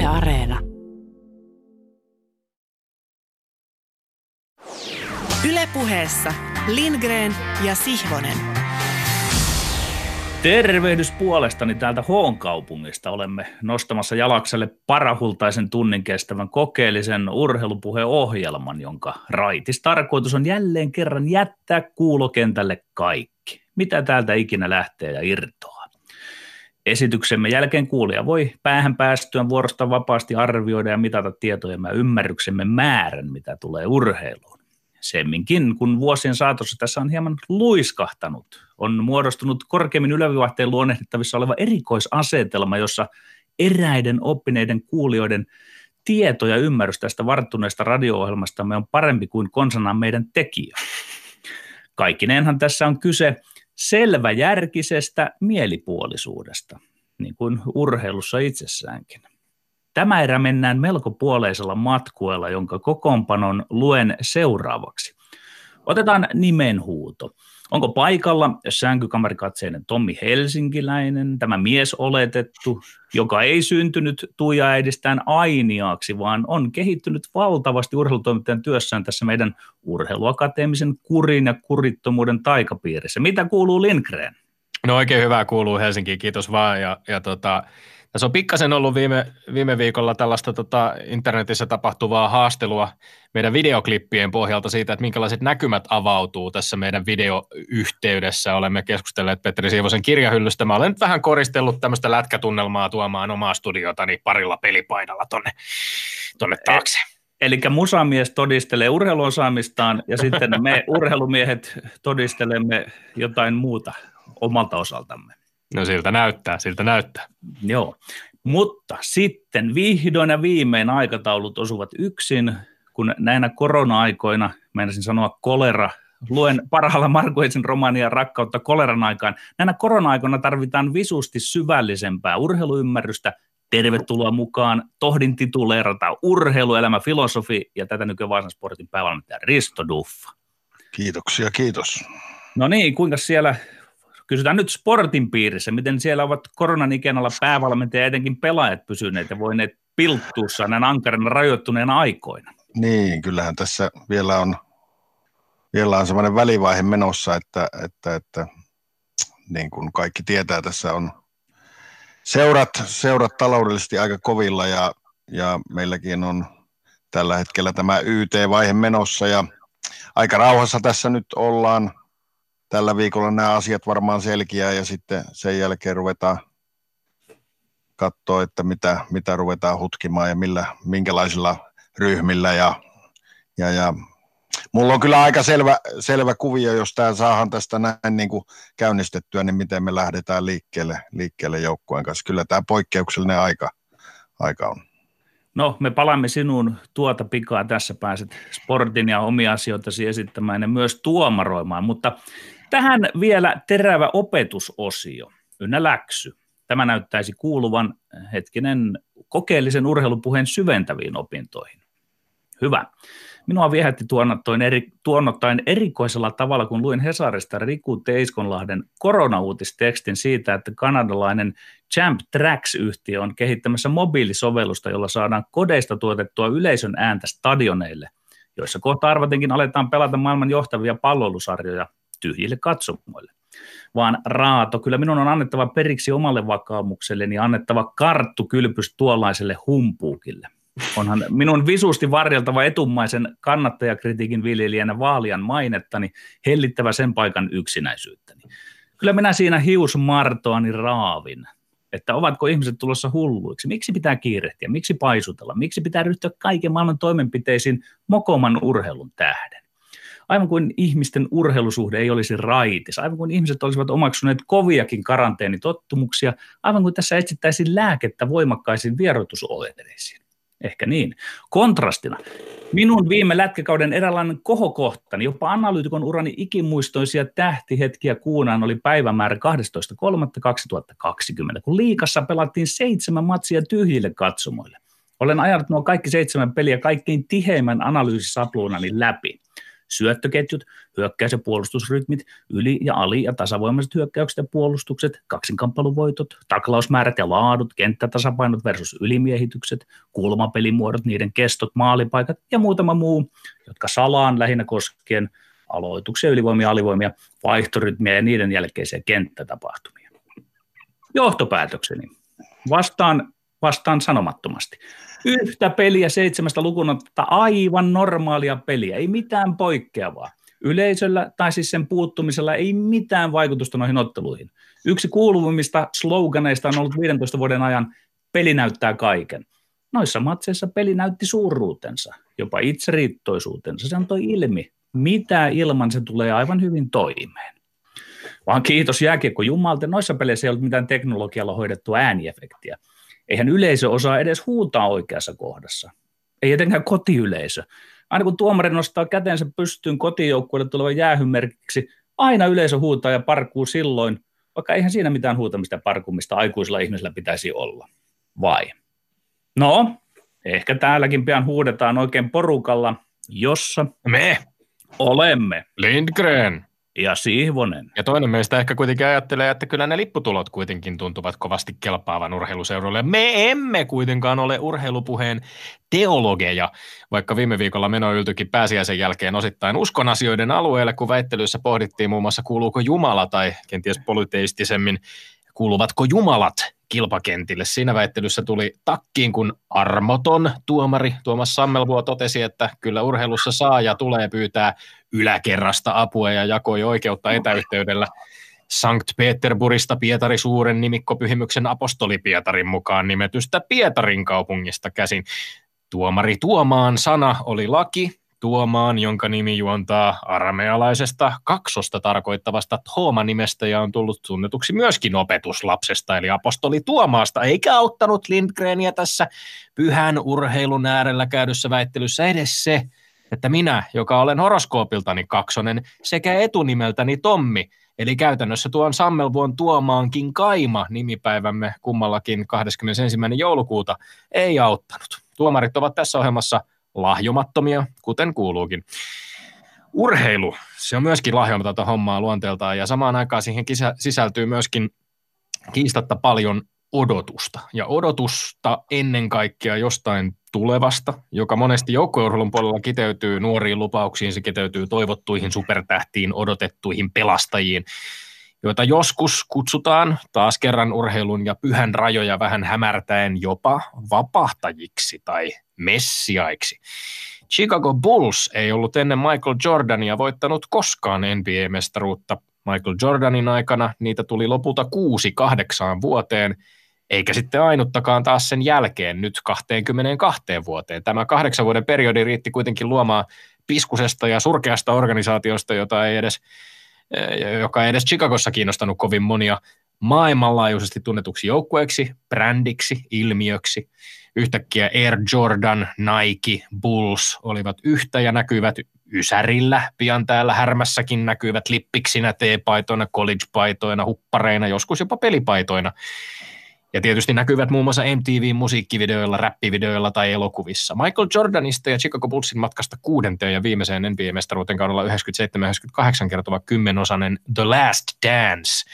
Yle Areena. Ylepuheessa Lindgren ja Sihvonen. Tervehdys puolestani täältä Hoon kaupungista. Olemme nostamassa jalakselle parahultaisen tunnin kestävän kokeellisen urheilupuheohjelman, jonka raitis tarkoitus on jälleen kerran jättää kuulokentälle kaikki. Mitä täältä ikinä lähtee ja irtoaa. Esityksemme jälkeen kuulija voi päähän päästyä vuorosta vapaasti arvioida ja mitata tietojen ja ymmärryksemme määrän, mitä tulee urheiluun. Semminkin, kun vuosien saatossa tässä on hieman luiskahtanut, on muodostunut korkeimmin ylävivahteen luonnehdittavissa oleva erikoisasetelma, jossa eräiden oppineiden kuulijoiden tieto ja ymmärrys tästä varttuneesta radio-ohjelmastamme on parempi kuin konsanaan meidän tekijä. Kaikkineenhan tässä on kyse selväjärkisestä mielipuolisuudesta, niin kuin urheilussa itsessäänkin. Tämä erä mennään melko puoleisella matkuella, jonka kokoonpanon luen seuraavaksi. Otetaan nimenhuuto. Onko paikalla sänkykamerikatseinen Tommi Helsinkiläinen, tämä mies oletettu, joka ei syntynyt tuijaäidistään ainiaaksi, vaan on kehittynyt valtavasti urheilutoimittajan työssään tässä meidän urheiluakateemisen kurin ja kurittomuuden taikapiirissä. Mitä kuuluu Lindgren? No oikein hyvää kuuluu Helsinkiin, kiitos vaan. Ja, ja tota, tässä on pikkasen ollut viime, viime viikolla tällaista tota, internetissä tapahtuvaa haastelua meidän videoklippien pohjalta siitä, että minkälaiset näkymät avautuu tässä meidän videoyhteydessä. Olemme keskustelleet Petteri Siivosen kirjahyllystä. Mä olen nyt vähän koristellut tämmöistä lätkätunnelmaa tuomaan omaa studiotani parilla pelipaidalla tonne, tonne taakse. Eli musamies todistelee urheiluosaamistaan ja sitten me urheilumiehet todistelemme jotain muuta omalta osaltamme. No siltä näyttää, siltä näyttää. Joo, mutta sitten vihdoin ja viimein aikataulut osuvat yksin, kun näinä korona-aikoina, meinasin sanoa kolera, luen parhaalla Markuetsin romania Rakkautta koleran aikaan. Näinä korona-aikoina tarvitaan visusti syvällisempää urheiluymmärrystä. Tervetuloa mukaan. Tohdin tituleerata urheiluelämä filosofi ja tätä nykyään Vaasan Sportin päävalmentaja Risto Duffa. Kiitoksia, kiitos. No niin, kuinka siellä Kysytään nyt sportin piirissä, miten siellä ovat koronan ikään alla päävalmentajat ja etenkin pelaajat pysyneet ja voineet pilttuussa näin ankarana rajoittuneena aikoina. Niin, kyllähän tässä vielä on, vielä on sellainen välivaihe menossa, että, että, että niin kuin kaikki tietää, tässä on seurat, seurat taloudellisesti aika kovilla ja, ja meilläkin on tällä hetkellä tämä YT-vaihe menossa ja aika rauhassa tässä nyt ollaan tällä viikolla nämä asiat varmaan selkiää ja sitten sen jälkeen ruvetaan katsoa, että mitä, mitä ruvetaan hutkimaan ja millä, minkälaisilla ryhmillä ja, ja, ja Mulla on kyllä aika selvä, selvä kuvio, jos tämä saahan tästä näin niin kuin käynnistettyä, niin miten me lähdetään liikkeelle, liikkeelle joukkueen kanssa. Kyllä tämä poikkeuksellinen aika, aika on. No, me palaamme sinuun tuota pikaa. Tässä pääset sportin ja omia asioitasi esittämään ja myös tuomaroimaan, mutta Tähän vielä terävä opetusosio, ynnä läksy. Tämä näyttäisi kuuluvan hetkinen kokeellisen urheilupuheen syventäviin opintoihin. Hyvä. Minua viehätti tuonnottain, eri, tuonnottain erikoisella tavalla, kun luin Hesarista Riku Teiskonlahden koronauutistekstin siitä, että kanadalainen Champ Tracks-yhtiö on kehittämässä mobiilisovellusta, jolla saadaan kodeista tuotettua yleisön ääntä stadioneille, joissa kohta arvatenkin aletaan pelata maailman johtavia pallolusarjoja tyhjille katsomoille. Vaan raato, kyllä minun on annettava periksi omalle vakaumukselleni annettava karttu kylpys tuollaiselle humpuukille. Onhan minun visusti varjeltava etumaisen kannattajakritiikin viljelijänä vaalian mainettani, hellittävä sen paikan yksinäisyyttäni. Kyllä minä siinä hiusmartoani raavin, että ovatko ihmiset tulossa hulluiksi, miksi pitää kiirehtiä, miksi paisutella, miksi pitää ryhtyä kaiken maailman toimenpiteisiin mokoman urheilun tähden aivan kuin ihmisten urheilusuhde ei olisi raitis, aivan kuin ihmiset olisivat omaksuneet koviakin karanteenitottumuksia, aivan kuin tässä etsittäisiin lääkettä voimakkaisiin vierotusoireisiin. Ehkä niin. Kontrastina. Minun viime lätkäkauden eräänlainen kohokohtani, jopa analyytikon urani ikimuistoisia tähtihetkiä kuunaan oli päivämäärä 12.3.2020, kun liikassa pelattiin seitsemän matsia tyhjille katsomoille. Olen ajanut nuo kaikki seitsemän peliä kaikkein tiheimmän analyysisapluunani läpi. Syöttöketjut, hyökkäys- ja puolustusrytmit, yli- ja ali- ja tasavoimaiset hyökkäykset ja puolustukset, kaksinkamppailuvoitot, taklausmäärät ja laadut, kenttätasapainot versus ylimiehitykset, kulmapelimuodot, niiden kestot, maalipaikat ja muutama muu, jotka salaan lähinnä koskien aloituksia, ylivoimia, alivoimia, vaihtorytmiä ja niiden jälkeisiä kenttätapahtumia. Johtopäätökseni. Vastaan, vastaan sanomattomasti. Yhtä peliä seitsemästä lukunotta aivan normaalia peliä, ei mitään poikkeavaa. Yleisöllä tai siis sen puuttumisella ei mitään vaikutusta noihin otteluihin. Yksi kuuluvimmista sloganeista on ollut 15 vuoden ajan peli näyttää kaiken. Noissa matseissa peli näytti suuruutensa, jopa itseriittoisuutensa. Se antoi ilmi, mitä ilman se tulee aivan hyvin toimeen. Vaan kiitos jääkiekko Jumalta, noissa peleissä ei ollut mitään teknologialla hoidettua ääniefektiä. Eihän yleisö osaa edes huutaa oikeassa kohdassa. Ei etenkään kotiyleisö. Aina kun tuomari nostaa kätensä pystyyn kotijoukkueelle tulevan jäähymerkiksi, aina yleisö huutaa ja parkuu silloin, vaikka eihän siinä mitään huutamista ja parkumista aikuisilla ihmisillä pitäisi olla. Vai? No, ehkä täälläkin pian huudetaan oikein porukalla, jossa Me, olemme. Lindgren. Ja Sihvonen. Ja toinen meistä ehkä kuitenkin ajattelee, että kyllä ne lipputulot kuitenkin tuntuvat kovasti kelpaavan urheiluseuroille. Me emme kuitenkaan ole urheilupuheen teologeja, vaikka viime viikolla meno yltyikin pääsiäisen jälkeen osittain uskon asioiden alueelle, kun väittelyissä pohdittiin muun muassa kuuluuko Jumala tai kenties polyteistisemmin kuuluvatko jumalat kilpakentille. Siinä väittelyssä tuli takkiin, kun armoton tuomari Tuomas Sammelvuo totesi, että kyllä urheilussa saa ja tulee pyytää yläkerrasta apua ja jakoi oikeutta etäyhteydellä. Sankt Peterburista Pietari suuren nimikkopyhimyksen apostoli Pietarin mukaan nimetystä Pietarin kaupungista käsin. Tuomari Tuomaan sana oli laki, Tuomaan, jonka nimi juontaa aramealaisesta kaksosta tarkoittavasta Thooma-nimestä ja on tullut tunnetuksi myöskin opetuslapsesta, eli apostoli Tuomaasta, eikä auttanut Lindgreniä tässä pyhän urheilun äärellä käydyssä väittelyssä edes se, että minä, joka olen horoskoopiltani kaksonen sekä etunimeltäni Tommi, eli käytännössä tuon Sammelvuon Tuomaankin Kaima nimipäivämme kummallakin 21. joulukuuta, ei auttanut. Tuomarit ovat tässä ohjelmassa lahjomattomia, kuten kuuluukin. Urheilu, se on myöskin lahjomatonta hommaa luonteeltaan ja samaan aikaan siihen sisältyy myöskin kiistatta paljon odotusta. Ja odotusta ennen kaikkea jostain tulevasta, joka monesti joukkueurheilun puolella kiteytyy nuoriin lupauksiin, se kiteytyy toivottuihin supertähtiin, odotettuihin pelastajiin, joita joskus kutsutaan taas kerran urheilun ja pyhän rajoja vähän hämärtäen jopa vapahtajiksi tai messiaiksi. Chicago Bulls ei ollut ennen Michael Jordania voittanut koskaan NBA-mestaruutta. Michael Jordanin aikana niitä tuli lopulta kuusi kahdeksaan vuoteen, eikä sitten ainuttakaan taas sen jälkeen nyt 22 vuoteen. Tämä kahdeksan vuoden periodi riitti kuitenkin luomaan piskusesta ja surkeasta organisaatiosta, jota ei edes, joka ei edes Chicagossa kiinnostanut kovin monia maailmanlaajuisesti tunnetuksi joukkueeksi, brändiksi, ilmiöksi. Yhtäkkiä Air Jordan, Nike, Bulls olivat yhtä ja näkyvät Ysärillä, pian täällä Härmässäkin näkyvät lippiksinä, T-paitoina, college-paitoina, huppareina, joskus jopa pelipaitoina. Ja tietysti näkyvät muun muassa MTV-musiikkivideoilla, räppivideoilla tai elokuvissa. Michael Jordanista ja Chicago Bullsin matkasta kuudenteen ja viimeiseen NBA-mestaruuteen kaudella 97-98 kertova kymmenosainen The Last Dance –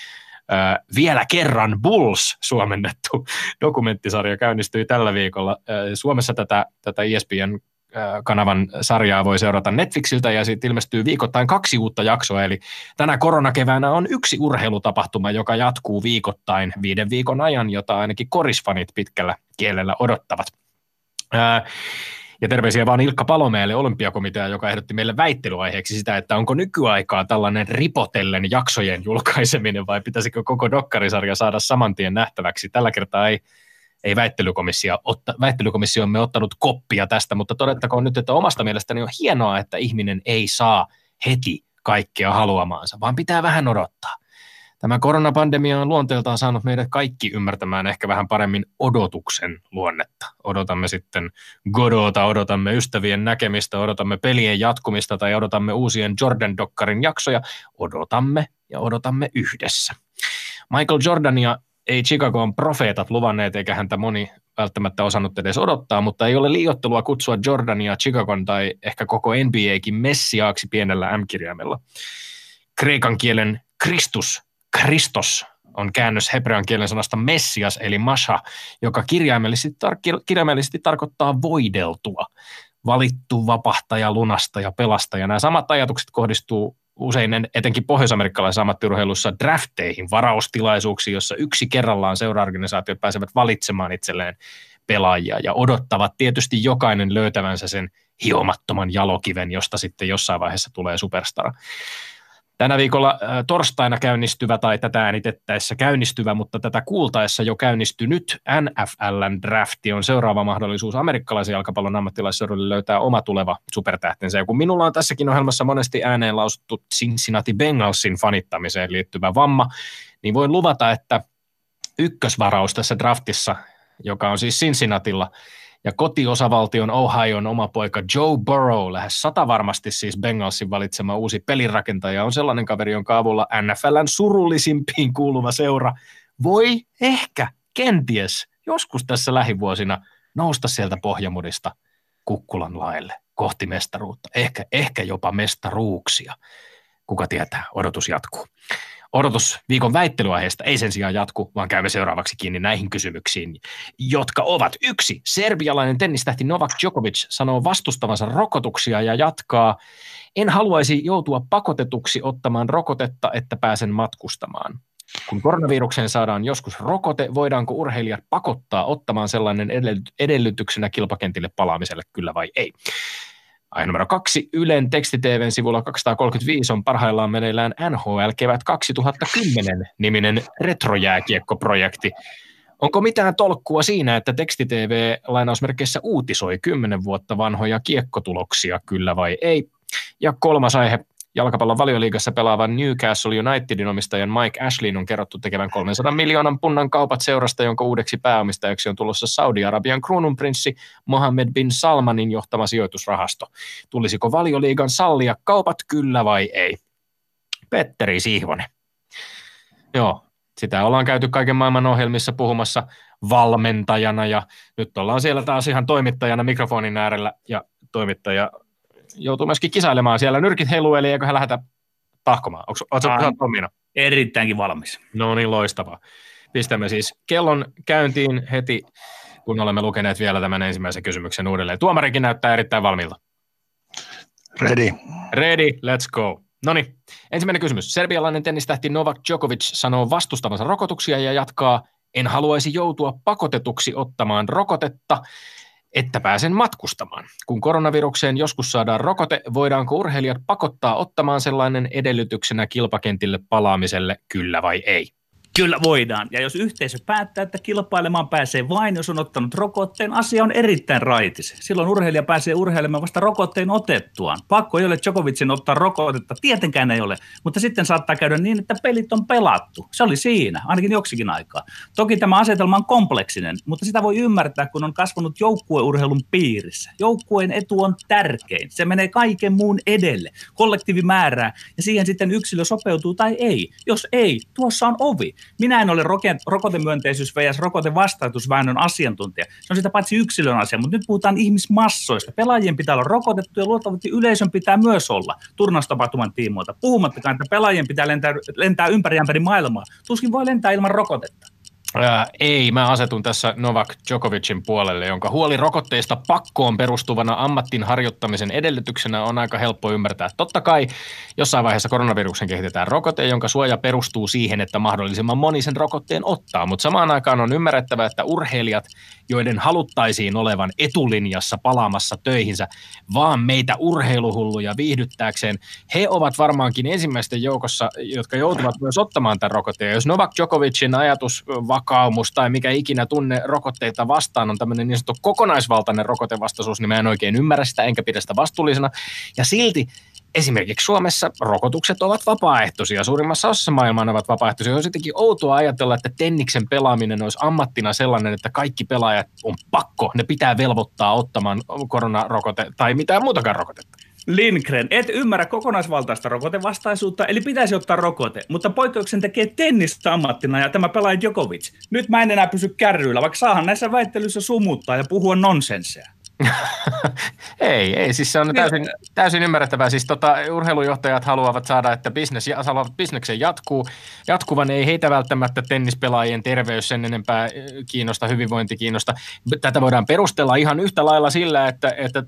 Äh, vielä kerran Bulls suomennettu dokumenttisarja käynnistyi tällä viikolla. Äh, Suomessa tätä, tätä ESPN kanavan sarjaa voi seurata Netflixiltä ja siitä ilmestyy viikoittain kaksi uutta jaksoa. Eli tänä koronakeväänä on yksi urheilutapahtuma, joka jatkuu viikoittain viiden viikon ajan, jota ainakin korisfanit pitkällä kielellä odottavat. Ja terveisiä vaan Ilkka Palomeelle olympiakomitea, joka ehdotti meille väittelyaiheeksi sitä, että onko nykyaikaa tällainen ripotellen jaksojen julkaiseminen vai pitäisikö koko dokkarisarja saada saman tien nähtäväksi. Tällä kertaa ei, ei väittelykomissio otta, väittelykomissiomme ottanut koppia tästä, mutta todettakoon nyt, että omasta mielestäni on hienoa, että ihminen ei saa heti kaikkea haluamaansa, vaan pitää vähän odottaa. Tämä koronapandemia on luonteeltaan saanut meidät kaikki ymmärtämään ehkä vähän paremmin odotuksen luonnetta. Odotamme sitten Godota, odotamme ystävien näkemistä, odotamme pelien jatkumista tai odotamme uusien Jordan Dokkarin jaksoja. Odotamme ja odotamme yhdessä. Michael Jordania ei Chicagoon profeetat luvanneet, eikä häntä moni välttämättä osannut edes odottaa, mutta ei ole liiottelua kutsua Jordania, Chicagon tai ehkä koko NBAkin messiaaksi pienellä M-kirjaimella. Kreikan kielen Kristus, Kristos on käännös hebrean kielen sanasta messias eli masha, joka kirjaimellisesti, tar- kirjaimellisesti tarkoittaa voideltua, valittu vapahtaja, lunastaja, pelastaja. Nämä samat ajatukset kohdistuu usein etenkin pohjoisamerikkalaisessa ammattiurheilussa drafteihin, varaustilaisuuksiin, jossa yksi kerrallaan seuraorganisaatiot pääsevät valitsemaan itselleen pelaajia ja odottavat tietysti jokainen löytävänsä sen hiomattoman jalokiven, josta sitten jossain vaiheessa tulee superstara. Tänä viikolla torstaina käynnistyvä tai tätä äänitettäessä käynnistyvä, mutta tätä kuultaessa jo käynnistynyt NFLn drafti on seuraava mahdollisuus amerikkalaisen jalkapallon ammattilaisseudulle löytää oma tuleva supertähtensä. Ja kun minulla on tässäkin ohjelmassa monesti ääneen lausuttu Cincinnati Bengalsin fanittamiseen liittyvä vamma, niin voin luvata, että ykkösvaraus tässä draftissa, joka on siis Cincinnatilla, ja kotiosavaltion Ohioon oma poika Joe Burrow, lähes sata varmasti siis Bengalsin valitsema uusi pelirakentaja, on sellainen kaveri, jonka avulla NFLn surullisimpiin kuuluva seura voi ehkä, kenties, joskus tässä lähivuosina nousta sieltä pohjamudista kukkulan laelle kohti mestaruutta, ehkä, ehkä jopa mestaruuksia. Kuka tietää, odotus jatkuu. Odotus viikon väittelyaiheesta ei sen sijaan jatku, vaan käymme seuraavaksi kiinni näihin kysymyksiin, jotka ovat yksi. Serbialainen tennistähti Novak Djokovic sanoo vastustavansa rokotuksia ja jatkaa, en haluaisi joutua pakotetuksi ottamaan rokotetta, että pääsen matkustamaan. Kun koronavirukseen saadaan joskus rokote, voidaanko urheilijat pakottaa ottamaan sellainen edellytyksenä kilpakentille palaamiselle, kyllä vai ei? Aihe numero kaksi. Ylen tekstitvn sivulla 235 on parhaillaan meneillään NHL Kevät 2010 niminen retrojääkiekkoprojekti. Onko mitään tolkkua siinä, että tekstitv lainausmerkeissä uutisoi 10 vuotta vanhoja kiekkotuloksia, kyllä vai ei? Ja kolmas aihe, Jalkapallon valioliigassa pelaavan Newcastle Unitedin omistajan Mike Ashleyn on kerrottu tekevän 300 miljoonan punnan kaupat seurasta, jonka uudeksi pääomistajaksi on tulossa Saudi-Arabian kruununprinssi Mohammed bin Salmanin johtama sijoitusrahasto. Tulisiko valioliigan sallia kaupat kyllä vai ei? Petteri Sihvonen. Joo, sitä ollaan käyty kaiken maailman ohjelmissa puhumassa valmentajana ja nyt ollaan siellä taas ihan toimittajana mikrofonin äärellä ja toimittaja joutuu myöskin kisailemaan siellä. Nyrkit heiluu, eli eikö hän lähetä tahkomaan? Onko valmiina? Erittäinkin valmis. No niin, loistavaa. Pistämme siis kellon käyntiin heti, kun olemme lukeneet vielä tämän ensimmäisen kysymyksen uudelleen. Tuomarikin näyttää erittäin valmiilta. Ready. Ready, let's go. No niin, ensimmäinen kysymys. Serbialainen tennistähti Novak Djokovic sanoo vastustavansa rokotuksia ja jatkaa, en haluaisi joutua pakotetuksi ottamaan rokotetta että pääsen matkustamaan. Kun koronavirukseen joskus saadaan rokote, voidaanko urheilijat pakottaa ottamaan sellainen edellytyksenä kilpakentille palaamiselle, kyllä vai ei? Kyllä voidaan. Ja jos yhteisö päättää, että kilpailemaan pääsee vain, jos on ottanut rokotteen, asia on erittäin raitis. Silloin urheilija pääsee urheilemaan vasta rokotteen otettuaan. Pakko ei ole Djokovicin ottaa rokotetta, tietenkään ei ole, mutta sitten saattaa käydä niin, että pelit on pelattu. Se oli siinä, ainakin joksikin aikaa. Toki tämä asetelma on kompleksinen, mutta sitä voi ymmärtää, kun on kasvanut joukkueurheilun piirissä. Joukkueen etu on tärkein. Se menee kaiken muun edelle. Kollektiivi määrää ja siihen sitten yksilö sopeutuu tai ei. Jos ei, tuossa on ovi. Minä en ole rokotemyönteisyys vs. rokotevastaitusväännön asiantuntija. Se on sitä paitsi yksilön asia, mutta nyt puhutaan ihmismassoista. Pelaajien pitää olla rokotettu ja luultavasti yleisön pitää myös olla turnaustapahtuman tiimoilta. Puhumattakaan, että pelaajien pitää lentää, lentää ympäri ympäri maailmaa. Tuskin voi lentää ilman rokotetta. Ää, ei, mä asetun tässä Novak Djokovicin puolelle, jonka huoli rokotteista pakkoon perustuvana ammattin harjoittamisen edellytyksenä on aika helppo ymmärtää. Totta kai jossain vaiheessa koronaviruksen kehitetään rokote, jonka suoja perustuu siihen, että mahdollisimman moni sen rokotteen ottaa, mutta samaan aikaan on ymmärrettävä, että urheilijat, joiden haluttaisiin olevan etulinjassa palaamassa töihinsä, vaan meitä urheiluhulluja viihdyttääkseen, he ovat varmaankin ensimmäisten joukossa, jotka joutuvat myös ottamaan tämän rokotteen. Jos Novak Djokovicin ajatus vakaumus tai mikä ikinä tunne rokotteita vastaan on tämmöinen niin sanottu kokonaisvaltainen rokotevastaisuus, niin mä en oikein ymmärrä sitä enkä pidä sitä vastuullisena. Ja silti esimerkiksi Suomessa rokotukset ovat vapaaehtoisia. Suurimmassa osassa maailmaa ne ovat vapaaehtoisia. On sittenkin outoa ajatella, että tenniksen pelaaminen olisi ammattina sellainen, että kaikki pelaajat on pakko, ne pitää velvoittaa ottamaan koronarokote tai mitään muutakaan rokotetta. Lindgren, et ymmärrä kokonaisvaltaista rokotevastaisuutta, eli pitäisi ottaa rokote, mutta poikkeuksen tekee tennistä ammattina ja tämä pelaaja Djokovic. Nyt mä en enää pysy kärryillä, vaikka saahan näissä väittelyissä sumuttaa ja puhua nonsensseja. ei, ei, siis se on täysin, täysin ymmärrettävää. Siis tota, urheilujohtajat haluavat saada, että business, haluavat bisneksen jatkuu. Jatkuvan ei heitä välttämättä tennispelaajien terveys sen enempää kiinnosta, hyvinvointi kiinnosta. Tätä voidaan perustella ihan yhtä lailla sillä, että, että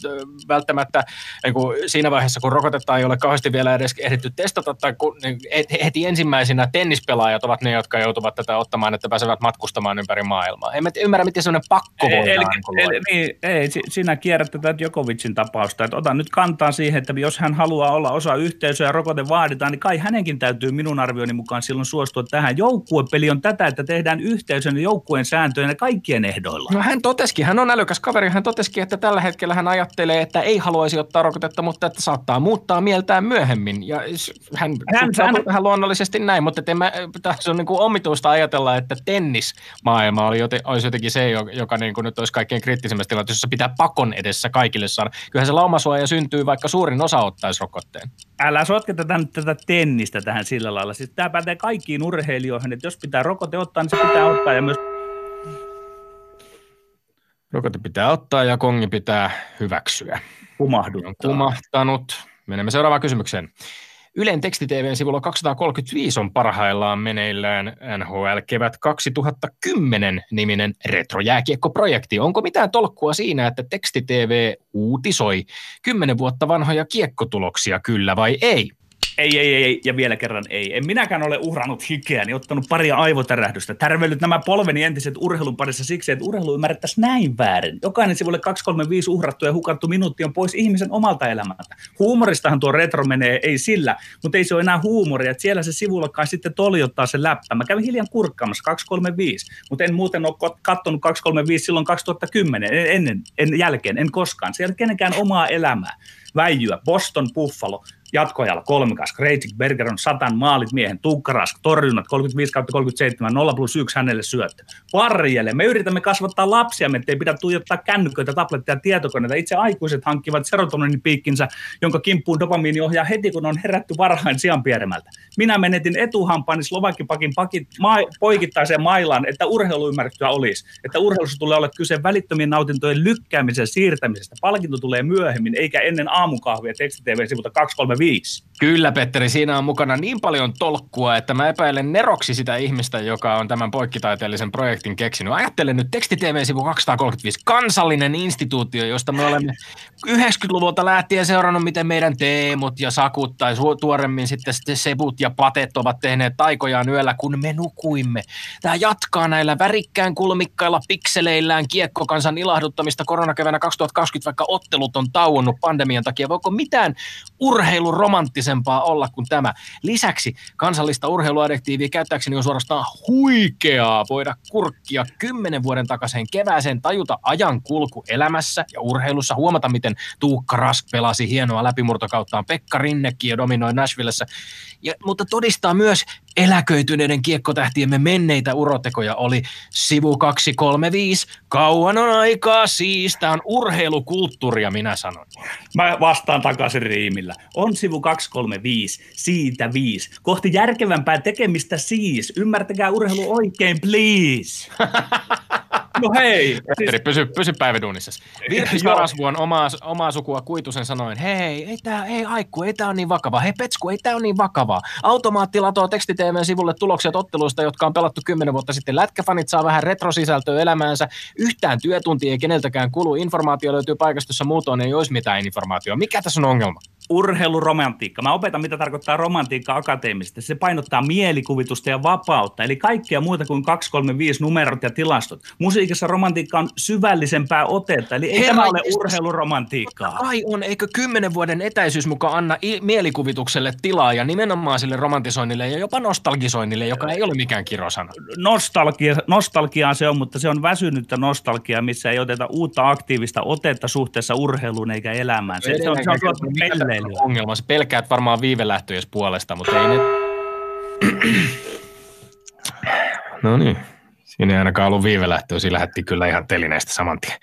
välttämättä niin kuin siinä vaiheessa, kun rokotetta ei ole kauheasti vielä edes ehditty testata, tai kun, niin heti ensimmäisenä tennispelaajat ovat ne, jotka joutuvat tätä ottamaan, että pääsevät matkustamaan ympäri maailmaa. En mä ymmärrä, miten sellainen pakko voidaan. Eli, eli, niin, ei, sinä kierrät tätä Djokovicin tapausta, että otan nyt kantaa siihen, että jos hän haluaa olla osa yhteisöä ja rokote vaaditaan, niin kai hänenkin täytyy minun arvioni mukaan silloin suostua tähän. Joukkuepeli on tätä, että tehdään yhteisön ja joukkueen sääntöjen ja kaikkien ehdoilla. No hän totesikin, hän on älykäs kaveri, hän totesikin, että tällä hetkellä hän ajattelee, että ei haluaisi ottaa rokotetta, mutta että saattaa muuttaa mieltään myöhemmin. Ja hän, hän, hän, hän luonnollisesti näin, mutta mä, tässä on niin kuin omituista ajatella, että tennismaailma oli olisi jotenkin se, joka niin kuin nyt olisi kaikkein kriittisimmässä tilanteessa, jossa pitää pakon edessä kaikille saada. Kyllähän se laumasuoja syntyy, vaikka suurin osa ottaisi rokotteen. Älä sotketa nyt tätä tennistä tähän sillä lailla. Siis tämä pätee kaikkiin urheilijoihin, että jos pitää rokote ottaa, niin se pitää ottaa ja myös Rokote pitää ottaa ja kongi pitää hyväksyä. Kumahduttaa. Kumahtanut. Menemme seuraavaan kysymykseen. Ylen tekstitvn sivulla 235 on parhaillaan meneillään NHL Kevät 2010 niminen retrojääkiekkoprojekti. Onko mitään tolkkua siinä, että tekstitv uutisoi 10 vuotta vanhoja kiekkotuloksia, kyllä vai ei? Ei, ei, ei, ja vielä kerran ei. En minäkään ole uhrannut hikeäni, ottanut paria aivotärähdystä, tärvellyt nämä polveni entiset urheilun parissa siksi, että urheilu ymmärrettäisiin näin väärin. Jokainen sivulle 235 uhrattu ja hukattu minuutti on pois ihmisen omalta elämältä. Huumoristahan tuo retro menee, ei sillä, mutta ei se ole enää huumoria, että siellä se sivulla kai sitten toljottaa se läppä. Mä kävin hiljan kurkkaamassa 235, mutta en muuten ole katsonut 235 silloin 2010, ennen, en jälkeen, en koskaan. Se ei ole kenenkään omaa elämää väijyä. Boston Buffalo, jatkoajalla kolmikas, Kreitsik, Berger on satan maalit miehen, Tukkarask, torjunnat, 35 kautta 37, 0 plus 1 hänelle syöttö. Varjele, me yritämme kasvattaa lapsia, me ei pidä tuijottaa kännyköitä, tabletteja, tietokoneita. Itse aikuiset hankkivat serotonin piikkinsä, jonka kimppuun dopamiini ohjaa heti, kun on herätty varhain sijan pieremältä. Minä menetin etuhampaani Slovakipakin pakin ma- poikittaiseen mailaan, että urheiluymmärrystä olisi, että urheilussa tulee olla kyse välittömien nautintojen lykkäämisen siirtämisestä. Palkinto tulee myöhemmin, eikä ennen aamukahvia tekstitv sivulta 23 5. Kyllä, Petteri, siinä on mukana niin paljon tolkkua, että mä epäilen neroksi sitä ihmistä, joka on tämän poikkitaiteellisen projektin keksinyt. Ajattelen nyt tekstitv-sivu 235, kansallinen instituutio, josta me olemme 90-luvulta lähtien seurannut, miten meidän teemut ja sakut tai tuoremmin sitten sebut ja patet ovat tehneet taikojaan yöllä, kun me nukuimme. Tämä jatkaa näillä värikkään kulmikkailla pikseleillään kiekkokansan ilahduttamista koronakevänä 2020, vaikka ottelut on tauonnut pandemian takia. Voiko mitään urheiluromanttisempaa olla kuin tämä? Lisäksi kansallista urheiluadektiivia käyttääkseni on suorastaan huikeaa voida kurkkia kymmenen vuoden takaisin kevääseen, tajuta ajan kulku elämässä ja urheilussa, huomata miten Tuukka Rask pelasi hienoa läpimurtokauttaan, Pekka Rinnekin ja dominoi Nashvillessä, ja, mutta todistaa myös eläköityneiden kiekkotähtiemme menneitä urotekoja oli sivu 235. Kauan on aikaa siis. Tämä on urheilukulttuuria, minä sanon. Mä vastaan takaisin riimillä. On sivu 235, siitä viisi. Kohti järkevämpää tekemistä siis. Ymmärtäkää urheilu oikein, please. No hei. Petteri, siis... pysy, pysy päiväduunissa. Virpi Sarasvu on omaa, omaa sukua Kuitusen sanoen, hei, ei tää, ei Aikku, ei tää on niin vakava. Hei Petsku, ei tää on niin vakavaa. Automaatti latoo tekstiteemeen-sivulle tulokset otteluista, jotka on pelattu kymmenen vuotta sitten. Lätkäfanit saa vähän retrosisältöä elämäänsä. Yhtään työtuntia ei keneltäkään kulu. Informaatio löytyy paikasta, jossa muutoin ei olisi mitään informaatiota. Mikä tässä on ongelma? Urheiluromantiikka. Mä opetan, mitä tarkoittaa romantiikka akateemisesti. Se painottaa mielikuvitusta ja vapautta, eli kaikkea muuta kuin 235 numerot ja tilastot. Musiikissa romantiikka on syvällisempää otetta, eli ei Herra tämä ole urheiluromantiikkaa. Ai on, eikö kymmenen vuoden etäisyys mukaan anna mielikuvitukselle tilaa ja nimenomaan sille romantisoinnille ja jopa nostalgisoinnille, joka ei ole mikään kirosana? Nostalgia, nostalgiaa se on, mutta se on väsynyttä nostalgiaa, missä ei oteta uutta aktiivista otetta suhteessa urheiluun eikä elämään. Se, se on, se on, se on urheilu. ongelma. Se pelkäät varmaan viivelähtöjäs puolesta, mutta ei ne... no niin. Siinä ei ainakaan ollut viivelähtöä, siinä lähetti kyllä ihan telineistä saman tien.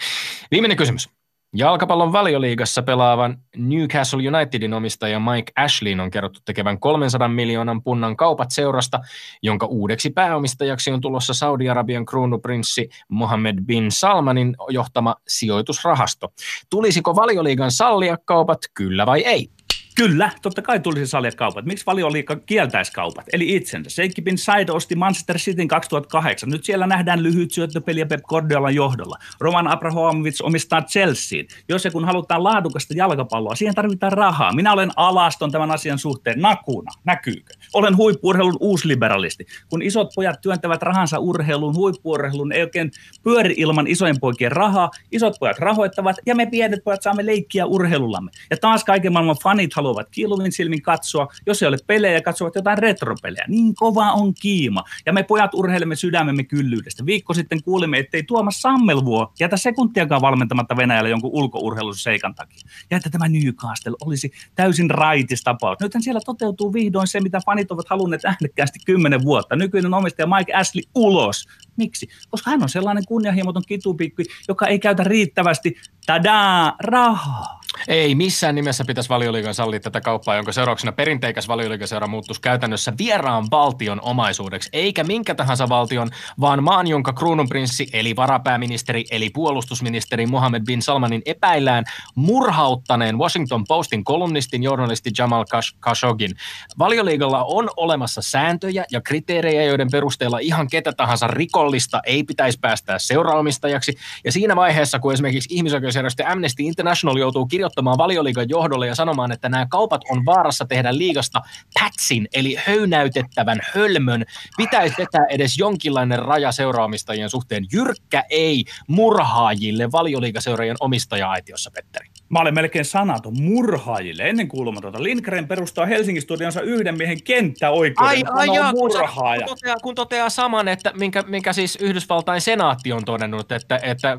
Viimeinen kysymys. Jalkapallon valioliigassa pelaavan Newcastle Unitedin omistaja Mike Ashleyn on kerrottu tekevän 300 miljoonan punnan kaupat seurasta, jonka uudeksi pääomistajaksi on tulossa Saudi-Arabian kruunuprinssi Mohammed bin Salmanin johtama sijoitusrahasto. Tulisiko valioliigan sallia kaupat, kyllä vai ei? Kyllä, totta kai tulisi sallia kaupat. Miksi valioliikka kieltäisi kaupat? Eli itsensä. Seikki Bin Said osti Manchester Cityn 2008. Nyt siellä nähdään lyhyt syöttöpeliä Pep Guardiolan johdolla. Roman Abrahamovic omistaa Chelseain. Jos ja kun halutaan laadukasta jalkapalloa, siihen tarvitaan rahaa. Minä olen alaston tämän asian suhteen nakuna. Näkyykö? Olen huippuurheilun uusliberalisti. Kun isot pojat työntävät rahansa urheiluun, huippuurheiluun ei oikein pyöri ilman isojen poikien rahaa. Isot pojat rahoittavat ja me pienet pojat saamme leikkiä urheilullamme. Ja taas kaiken maailman fanit kilvin silmin katsoa, jos ei ole pelejä, katsovat jotain retropelejä. Niin kova on kiima. Ja me pojat urheilemme sydämemme kyllyydestä. Viikko sitten kuulimme, ettei Tuomas Sammelvuo jätä sekuntiakaan valmentamatta Venäjällä jonkun ulkourheilun seikan takia. Ja että tämä Newcastle olisi täysin raitis tapaus. Nythän siellä toteutuu vihdoin se, mitä fanit ovat halunneet äänekkäästi kymmenen vuotta. Nykyinen omistaja Mike Ashley ulos. Miksi? Koska hän on sellainen kunnianhimoton kitupikki, joka ei käytä riittävästi tadaa rahaa. Ei missään nimessä pitäisi valioliigan sallia tätä kauppaa, jonka seurauksena perinteikäs valioliigaseura muuttuisi käytännössä vieraan valtion omaisuudeksi, eikä minkä tahansa valtion, vaan maan, jonka kruununprinssi eli varapääministeri eli puolustusministeri Mohammed bin Salmanin epäillään murhauttaneen Washington Postin kolumnistin journalisti Jamal Khashogin. Valioliigalla on olemassa sääntöjä ja kriteerejä, joiden perusteella ihan ketä tahansa rikollista ei pitäisi päästää seuraamistajaksi, ja siinä vaiheessa, kun esimerkiksi ihmisoikeusjärjestö Amnesty International joutuu kirjoittamaan kirjoittamaan valioliigan johdolle ja sanomaan, että nämä kaupat on vaarassa tehdä liigasta pätsin, eli höynäytettävän hölmön. Pitäisi vetää edes jonkinlainen raja seuraamistajien suhteen. Jyrkkä ei murhaajille valioliigaseuraajan omistaja-aitiossa, Petteri. Mä olen melkein sanaton murhaajille, ennen kuulumatonta. Lindgren perustaa Helsingin studionsa yhden miehen kenttäoikeuden. Ai, ai jaa, kun, kun, toteaa, kun toteaa saman, että minkä, minkä siis Yhdysvaltain senaatti on todennut, että, että äh,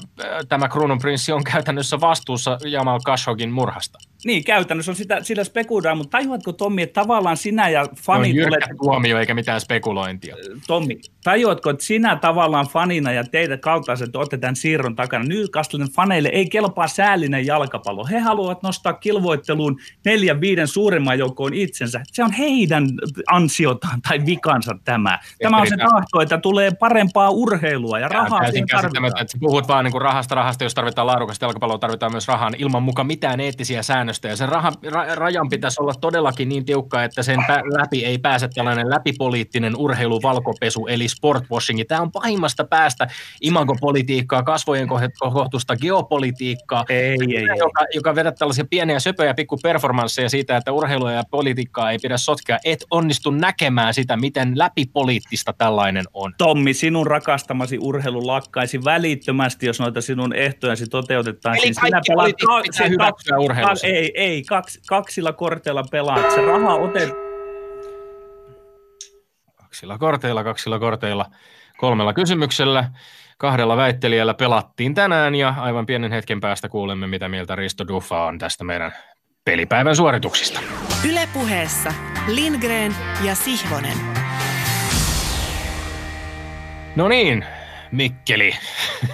tämä kruununprinssi on käytännössä vastuussa Jamal Khashoggin murhasta. Niin, käytännössä on sitä, sillä spekuloidaan, mutta tajuatko Tommi, että tavallaan sinä ja fanit... No, olet... tuomio eikä mitään spekulointia. Tommi, tajuatko, että sinä tavallaan fanina ja teitä kaltaiset olette tämän siirron takana. Newcastlen faneille ei kelpaa säällinen jalkapallo. He haluavat nostaa kilvoitteluun neljän, viiden suurimman joukkoon itsensä. Se on heidän ansiotaan tai vikansa tämä. Tämä on se tahto, että tulee parempaa urheilua ja rahaa siihen tarvitaan. Että puhut vaan niin kuin rahasta, rahasta, jos tarvitaan laadukasta jalkapalloa, tarvitaan myös rahaa. Ilman mukaan mitään eettisiä säännöstä ja sen rahan, ra, rajan pitäisi olla todellakin niin tiukka, että sen pä, läpi ei pääse tällainen läpipoliittinen urheiluvalkopesu eli sportwashing. Tämä on pahimmasta päästä imagopolitiikkaa, kasvojen kohtusta, geopolitiikkaa, ei, ei, ei. Joka, joka vedät tällaisia pieniä söpöjä pikku performansseja siitä, että urheilua ja politiikkaa ei pidä sotkea. Et onnistu näkemään sitä, miten läpipoliittista tällainen on. Tommi, sinun rakastamasi urheilu lakkaisi välittömästi, jos noita sinun ehtojasi toteutettaisiin. Eli kaikki Sinä pelaat, pitää hyväksyä urheilussa. Ei, ei, kaksi, kaksilla korteilla pelaat. Se raha otet... Kaksilla korteilla, kaksilla korteilla, kolmella kysymyksellä, kahdella väittelijällä pelattiin tänään ja aivan pienen hetken päästä kuulemme, mitä mieltä Risto Duffa on tästä meidän pelipäivän suorituksista. Ylepuheessa Lindgren ja Sihvonen. No niin, Mikkeli.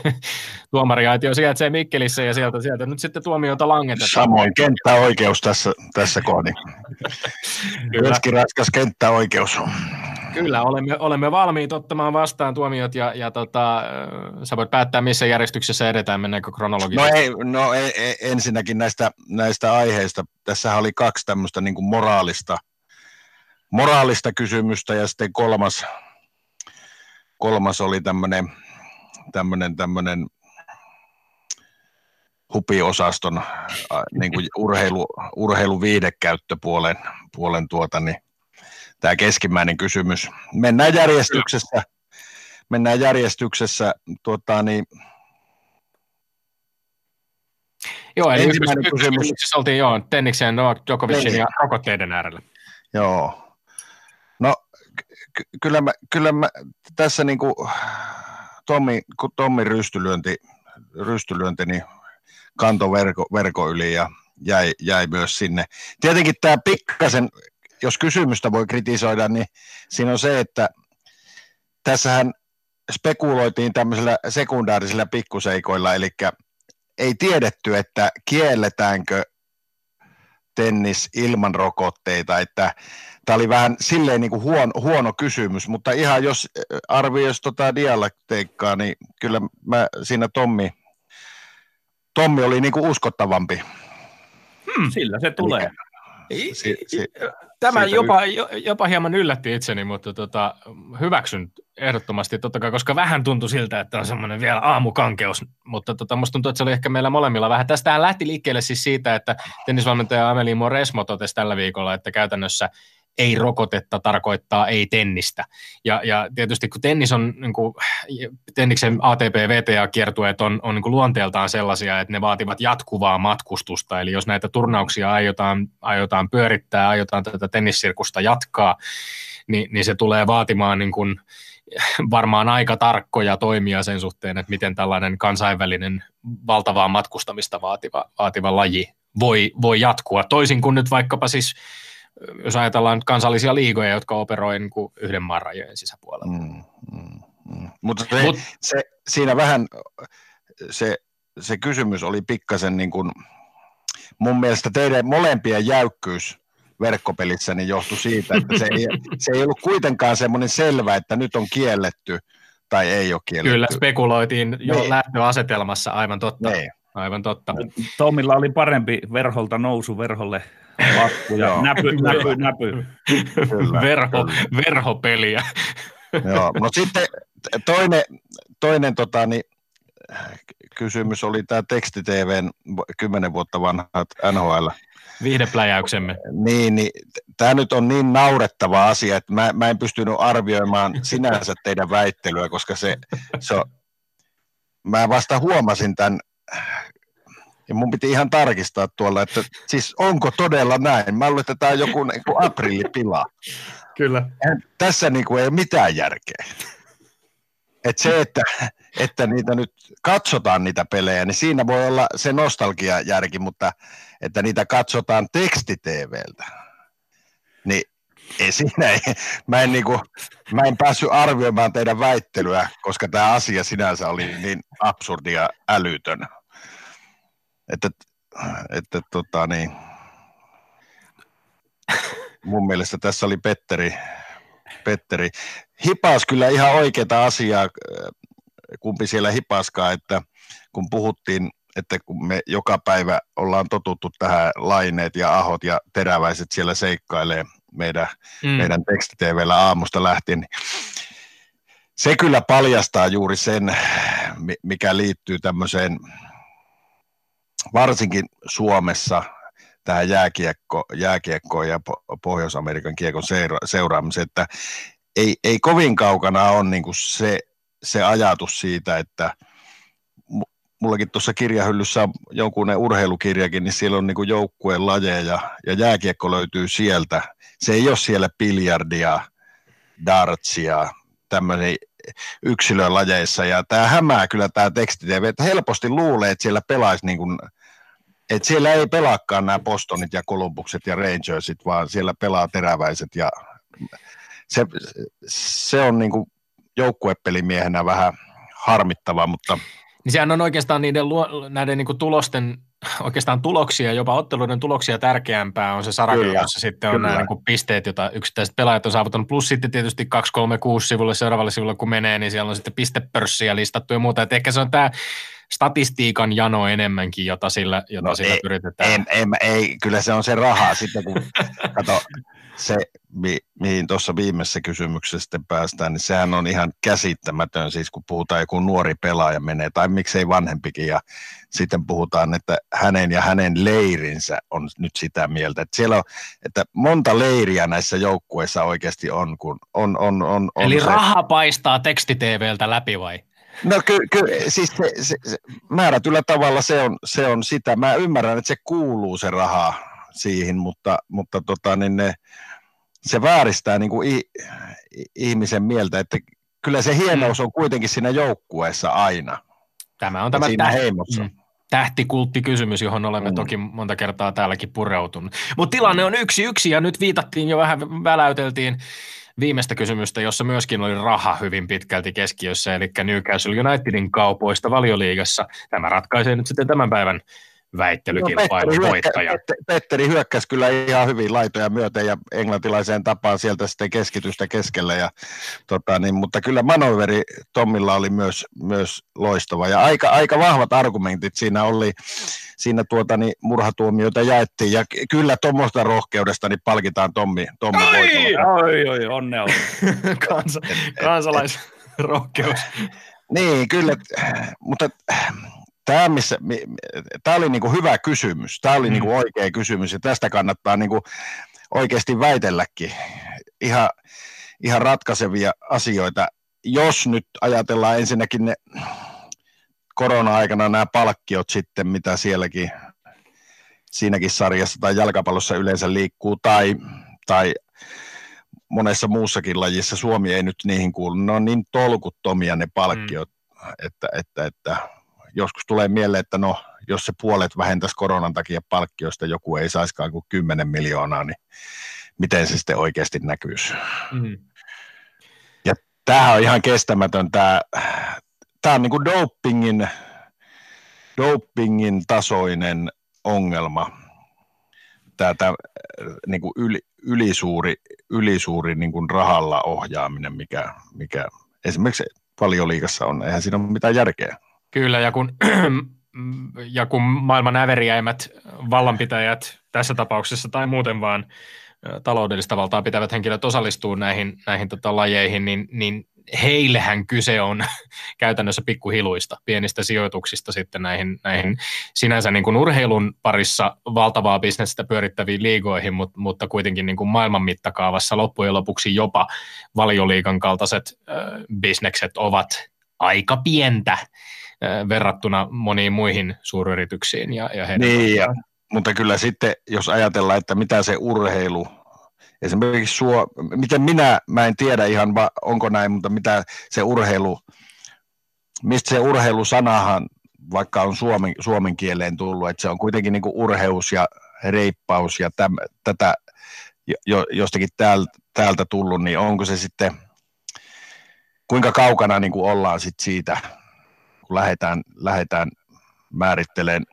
tuomariaitio sijaitsee Mikkelissä ja sieltä, sieltä nyt sitten tuomiota langetetaan. Samoin kenttäoikeus tässä, tässä kohdin. Myöskin raskas kenttäoikeus. Kyllä, olemme, olemme valmiit ottamaan vastaan tuomiot ja, ja tota, sä voit päättää, missä järjestyksessä edetään, mennäänkö kronologisesti? No, ei, no ei, ei, ensinnäkin näistä, näistä aiheista. Tässä oli kaksi tämmöistä niin kuin moraalista, moraalista kysymystä ja sitten kolmas, kolmas oli tämmöinen, tämmöinen, tämmöinen hupiosaston äh, niin kuin urheilu, urheiluviidekäyttöpuolen puolen tuota, niin tämä keskimmäinen kysymys. Mennään järjestyksessä. Mennään järjestyksessä. Tuota, niin, Joo, eli ensimmäinen kysymys. kysymys. oltiin joo, Tenniksen, Novak Djokovicin niin. ja rokotteiden äärellä. Joo. No, ky- kyllä, mä, kyllä mä tässä niin kuin Tommi, kun Tommi rystylyönti, rystylyönti niin kanto verko, verko yli ja jäi, jäi myös sinne. Tietenkin tämä pikkasen, jos kysymystä voi kritisoida, niin siinä on se, että tässähän spekuloitiin tämmöisillä sekundaarisilla pikkuseikoilla, eli ei tiedetty, että kielletäänkö tennis ilman rokotteita, että tämä oli vähän silleen niin kuin huono, huono kysymys, mutta ihan jos arvioisi tota dialekteikkaa, niin kyllä mä siinä Tommi, Tommi oli niin kuin uskottavampi. Hmm, sillä se tulee. Si, si, Tämä jopa, jopa hieman yllätti itseni, mutta tota, hyväksyn ehdottomasti totta kai, koska vähän tuntui siltä, että on semmoinen vielä aamukankeus, mutta tota, musta tuntuu, että se oli ehkä meillä molemmilla vähän. Tästä lähti liikkeelle siis siitä, että tennisvalmentaja Amelie Moresmo totesi tällä viikolla, että käytännössä ei rokotetta tarkoittaa ei tennistä. Ja, ja tietysti kun tennis on, niin kuin, tenniksen ATP-VTA-kiertueet on, on niin kuin luonteeltaan sellaisia, että ne vaativat jatkuvaa matkustusta. Eli jos näitä turnauksia aiotaan, aiotaan pyörittää, aiotaan tätä tennissirkusta jatkaa, niin, niin se tulee vaatimaan niin kuin, varmaan aika tarkkoja toimia sen suhteen, että miten tällainen kansainvälinen valtavaa matkustamista vaativa, vaativa laji voi, voi jatkua. Toisin kuin nyt vaikkapa siis jos ajatellaan kansallisia liigoja, jotka operoivat niin kuin yhden maan rajojen sisäpuolella. Mm, mm, mm. Mutta se, Mut, se, siinä vähän se, se kysymys oli pikkasen niin kuin, mun mielestä teidän molempien jäykkyys verkkopelissä niin johtui siitä, että se ei, se ei ollut kuitenkaan semmoinen selvä, että nyt on kielletty tai ei ole kielletty. Kyllä, spekuloitiin jo niin. lähtöasetelmassa, aivan totta. Niin. Aivan totta. Tomilla oli parempi verholta nousu verholle Lasku ja näpy, näpy, näpy. Kyllä, Verho, kyllä. Verhopeliä. Joo, no sitten toinen, toinen tota, niin, kysymys oli tämä tekstitvn 10 vuotta vanhat NHL. Viihdepläjäyksemme. Niin, niin tämä nyt on niin naurettava asia, että mä, mä en pystynyt arvioimaan sinänsä teidän väittelyä, koska se, se on, mä vasta huomasin tämän ja mun piti ihan tarkistaa tuolla, että siis onko todella näin? Mä luulen, että tämä on joku niin kuin aprillipila. Kyllä. Ja tässä niin kuin ei ole mitään järkeä. Et se, että, että niitä nyt katsotaan niitä pelejä, niin siinä voi olla se nostalgiajärki, mutta että niitä katsotaan tekstiteeveltä, niin ei siinä ei, mä en, niin kuin, mä en päässyt arvioimaan teidän väittelyä, koska tämä asia sinänsä oli niin absurdia älytön että, että tota niin, mun mielestä tässä oli Petteri, Petteri. Hipas kyllä ihan oikeita asiaa, kumpi siellä hipaskaa, että kun puhuttiin, että kun me joka päivä ollaan totuttu tähän laineet ja ahot ja teräväiset siellä seikkailee meidän, mm. meidän tekstitvllä aamusta lähtien, niin se kyllä paljastaa juuri sen, mikä liittyy tämmöiseen varsinkin Suomessa tähän jääkiekko, jääkiekkoon ja Pohjois-Amerikan kiekon seura- seuraamiseen, että ei, ei kovin kaukana ole niin kuin se, se ajatus siitä, että mullakin tuossa kirjahyllyssä on jonkun urheilukirjakin, niin siellä on niin joukkueen lajeja ja jääkiekko löytyy sieltä. Se ei ole siellä biljardia, dartsia, tämmöisiä yksilölajeissa. Ja tämä hämää kyllä tämä tekstitv, että helposti luulee, että siellä pelaisi niin kuin, että siellä ei pelaakaan nämä Bostonit ja Columbukset ja Rangersit, vaan siellä pelaa teräväiset ja se, se on niin kuin joukkuepelimiehenä vähän harmittava, mutta niin sehän on oikeastaan niiden näiden niin tulosten, oikeastaan tuloksia, jopa otteluiden tuloksia tärkeämpää on se sarake, jossa sitten on kyllä. nämä niin pisteet, joita yksittäiset pelaajat on saavuttanut. Plus sitten tietysti 236 sivulle seuraavalle sivulle, kun menee, niin siellä on sitten pistepörssiä listattu ja muuta. Et ehkä se on tämä statistiikan jano enemmänkin, jota sillä, jota no sillä ei, pyritetään. Ei, ei, ei, kyllä se on se raha sitten, kun kato, se, mi, mihin tuossa viimeisessä kysymyksessä sitten päästään, niin sehän on ihan käsittämätön, siis kun puhutaan joku nuori pelaaja menee, tai miksei vanhempikin, ja sitten puhutaan, että hänen ja hänen leirinsä on nyt sitä mieltä, että siellä on, että monta leiriä näissä joukkueissa oikeasti on, kun on, on, on, on Eli se, raha paistaa tekstiteeveltä läpi vai? No kyllä, ky, siis se, se, se, määrätyllä tavalla se on, se on sitä. Mä ymmärrän, että se kuuluu se raha siihen, mutta, mutta tota, niin ne, se vääristää niin kuin i, ihmisen mieltä, että kyllä se hienous on kuitenkin siinä joukkueessa aina. Tämä on tämä, tähti, heimossa. Mm. tähtikulttikysymys, johon olemme mm. toki monta kertaa täälläkin pureutunut. Mutta tilanne on yksi yksi ja nyt viitattiin jo vähän, väläyteltiin viimeistä kysymystä, jossa myöskin oli raha hyvin pitkälti keskiössä, eli Newcastle Unitedin kaupoista valioliigassa. Tämä ratkaisee nyt sitten tämän päivän väittelykilpailun no, voittaja. Petteri hyökkäsi kyllä ihan hyvin laitoja myöten ja englantilaiseen tapaan sieltä sitten keskitystä keskellä. Ja, tota, niin, mutta kyllä manoveri Tommilla oli myös, myös loistava ja aika, aika vahvat argumentit siinä oli. Siinä tuota, niin, murhatuomioita jaettiin ja kyllä tuommoista rohkeudesta niin palkitaan Tommi, Tommi oi, oi, oi, onnea. Kansa, kansalaisrohkeus. niin, kyllä, mutta tämä, missä, tämä oli niin kuin hyvä kysymys, tämä oli mm. niin kuin oikea kysymys ja tästä kannattaa niin kuin oikeasti väitelläkin ihan, ihan ratkaisevia asioita. Jos nyt ajatellaan ensinnäkin ne korona-aikana nämä palkkiot sitten, mitä sielläkin siinäkin sarjassa tai jalkapallossa yleensä liikkuu tai, tai monessa muussakin lajissa, Suomi ei nyt niihin kuulu, ne on niin tolkuttomia ne palkkiot, mm. että, että, että joskus tulee mieleen, että no, jos se puolet vähentäisi koronan takia palkkiosta, joku ei saisikaan kuin 10 miljoonaa, niin miten se sitten oikeasti näkyisi. Mm. Ja tämähän on ihan kestämätön, tämä, tämä on niin kuin dopingin, dopingin tasoinen ongelma, tämä, tämä niin kuin yli, ylisuuri, ylisuuri niin kuin rahalla ohjaaminen, mikä, mikä esimerkiksi valioliikassa on, eihän siinä ole mitään järkeä. Kyllä, ja kun, ja kun maailman äveriäimmät vallanpitäjät tässä tapauksessa tai muuten vaan taloudellista valtaa pitävät henkilöt osallistuu näihin, näihin tota, lajeihin, niin, niin heillehän kyse on käytännössä pikkuhiluista, pienistä sijoituksista sitten näihin, näihin sinänsä niin kuin urheilun parissa valtavaa bisnestä pyörittäviin liigoihin, mutta, mutta kuitenkin niin kuin maailman mittakaavassa loppujen lopuksi jopa valioliikan kaltaiset äh, bisnekset ovat aika pientä verrattuna moniin muihin suuryrityksiin. Ja, ja niin, ja, mutta kyllä sitten, jos ajatellaan, että mitä se urheilu, esimerkiksi suo, miten minä, mä en tiedä ihan, va, onko näin, mutta mitä se urheilu, mistä se urheilusanahan, vaikka on suomen, suomen kieleen tullut, että se on kuitenkin niin kuin urheus ja reippaus ja täm, tätä jo, jostakin täältä, täältä tullut, niin onko se sitten, kuinka kaukana niin kuin ollaan sit siitä, kun lähdetään, lähdetään määrittelemään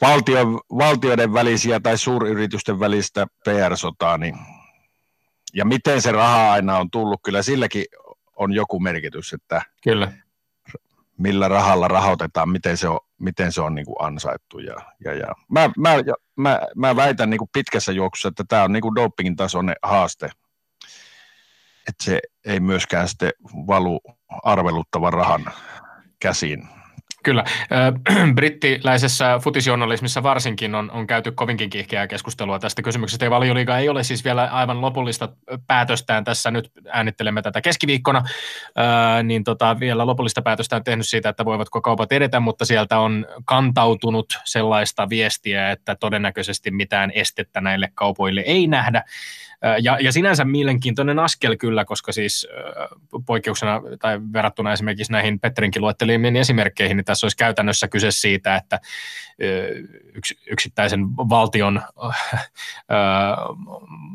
valtio, valtioiden välisiä tai suuryritysten välistä PR-sotaa, niin, ja miten se raha aina on tullut, kyllä silläkin on joku merkitys, että kyllä. millä rahalla rahoitetaan, miten se on, miten se on niin kuin ansaittu. Ja, ja, ja. Mä, mä, mä, mä väitän niin kuin pitkässä juoksussa, että tämä on niin kuin dopingin tasoinen haaste, että se ei myöskään sitten valu arveluttavan rahan käsiin. Kyllä. Brittiläisessä futisjournalismissa varsinkin on, on käyty kovinkin kiihkeää keskustelua tästä kysymyksestä. Valioliiga ei ole siis vielä aivan lopullista päätöstään tässä nyt äänittelemme tätä keskiviikkona, ää, niin tota, vielä lopullista päätöstään tehnyt siitä, että voivatko kaupat edetä, mutta sieltä on kantautunut sellaista viestiä, että todennäköisesti mitään estettä näille kaupoille ei nähdä. Ja, ja sinänsä mielenkiintoinen askel kyllä, koska siis poikkeuksena tai verrattuna esimerkiksi näihin Petterinkin luettelimiin esimerkkeihin, niin tässä olisi käytännössä kyse siitä, että yks, yksittäisen valtion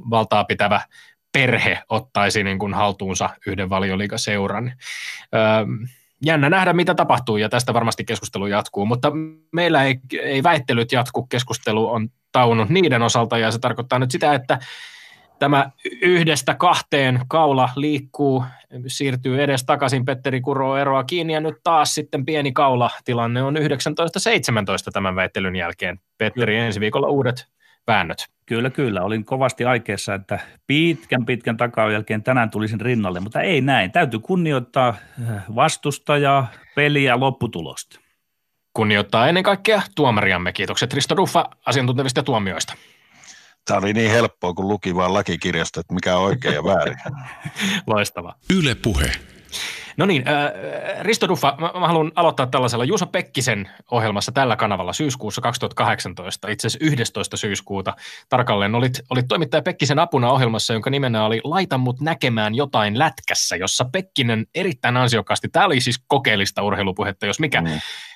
valtaa pitävä perhe ottaisi niin kuin haltuunsa yhden valioliikaseuran. Jännä nähdä, mitä tapahtuu, ja tästä varmasti keskustelu jatkuu, mutta meillä ei, ei väittelyt jatku, keskustelu on taunut niiden osalta, ja se tarkoittaa nyt sitä, että Tämä yhdestä kahteen kaula liikkuu, siirtyy edes takaisin, Petteri Kuro eroa kiinni ja nyt taas sitten pieni kaula. Tilanne on 19-17 tämän väittelyn jälkeen. Petteri ensi viikolla uudet väännöt. Kyllä, kyllä. Olin kovasti aikeessa, että pitkän pitkän takaun jälkeen tänään tulisin rinnalle, mutta ei näin. Täytyy kunnioittaa vastustajaa, peliä, lopputulosta. Kunnioittaa ennen kaikkea tuomariamme. Kiitokset Risto Duffa asiantuntevista tuomioista. Tämä oli niin helppoa, kun luki vaan lakikirjasta, että mikä on oikein ja väärin. Loistava. Yle Puhe. No niin, äh, Risto Duffa, mä, mä haluan aloittaa tällaisella Juuso Pekkisen ohjelmassa tällä kanavalla syyskuussa 2018, itse asiassa 11. syyskuuta tarkalleen. Olit, olit toimittaja Pekkisen apuna ohjelmassa, jonka nimenä oli Laita mut näkemään jotain lätkässä, jossa Pekkinen erittäin ansiokkaasti, tämä oli siis kokeellista urheilupuhetta, jos mikä, mm.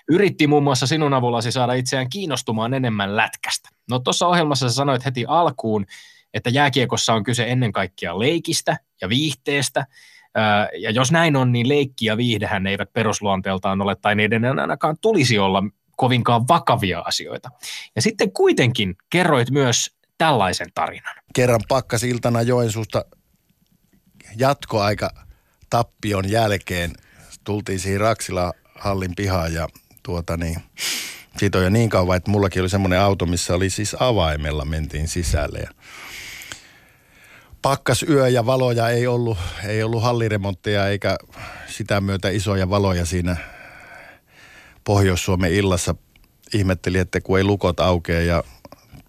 yritti muun muassa sinun avullasi saada itseään kiinnostumaan enemmän lätkästä. No tuossa ohjelmassa sä sanoit heti alkuun, että jääkiekossa on kyse ennen kaikkea leikistä ja viihteestä, ja jos näin on, niin leikki ja viihdehän eivät perusluonteeltaan ole, tai niiden ainakaan tulisi olla kovinkaan vakavia asioita. Ja sitten kuitenkin kerroit myös tällaisen tarinan. Kerran pakkasiltana Joensuusta jatkoaika tappion jälkeen tultiin siihen Raksila hallin pihaan ja tuota niin, siitä on jo niin kauan, että mullakin oli semmoinen auto, missä oli siis avaimella mentiin sisälle ja pakkas yö ja valoja ei ollut, ei ollut halliremontteja eikä sitä myötä isoja valoja siinä Pohjois-Suomen illassa. Ihmetteli, että kun ei lukot aukea ja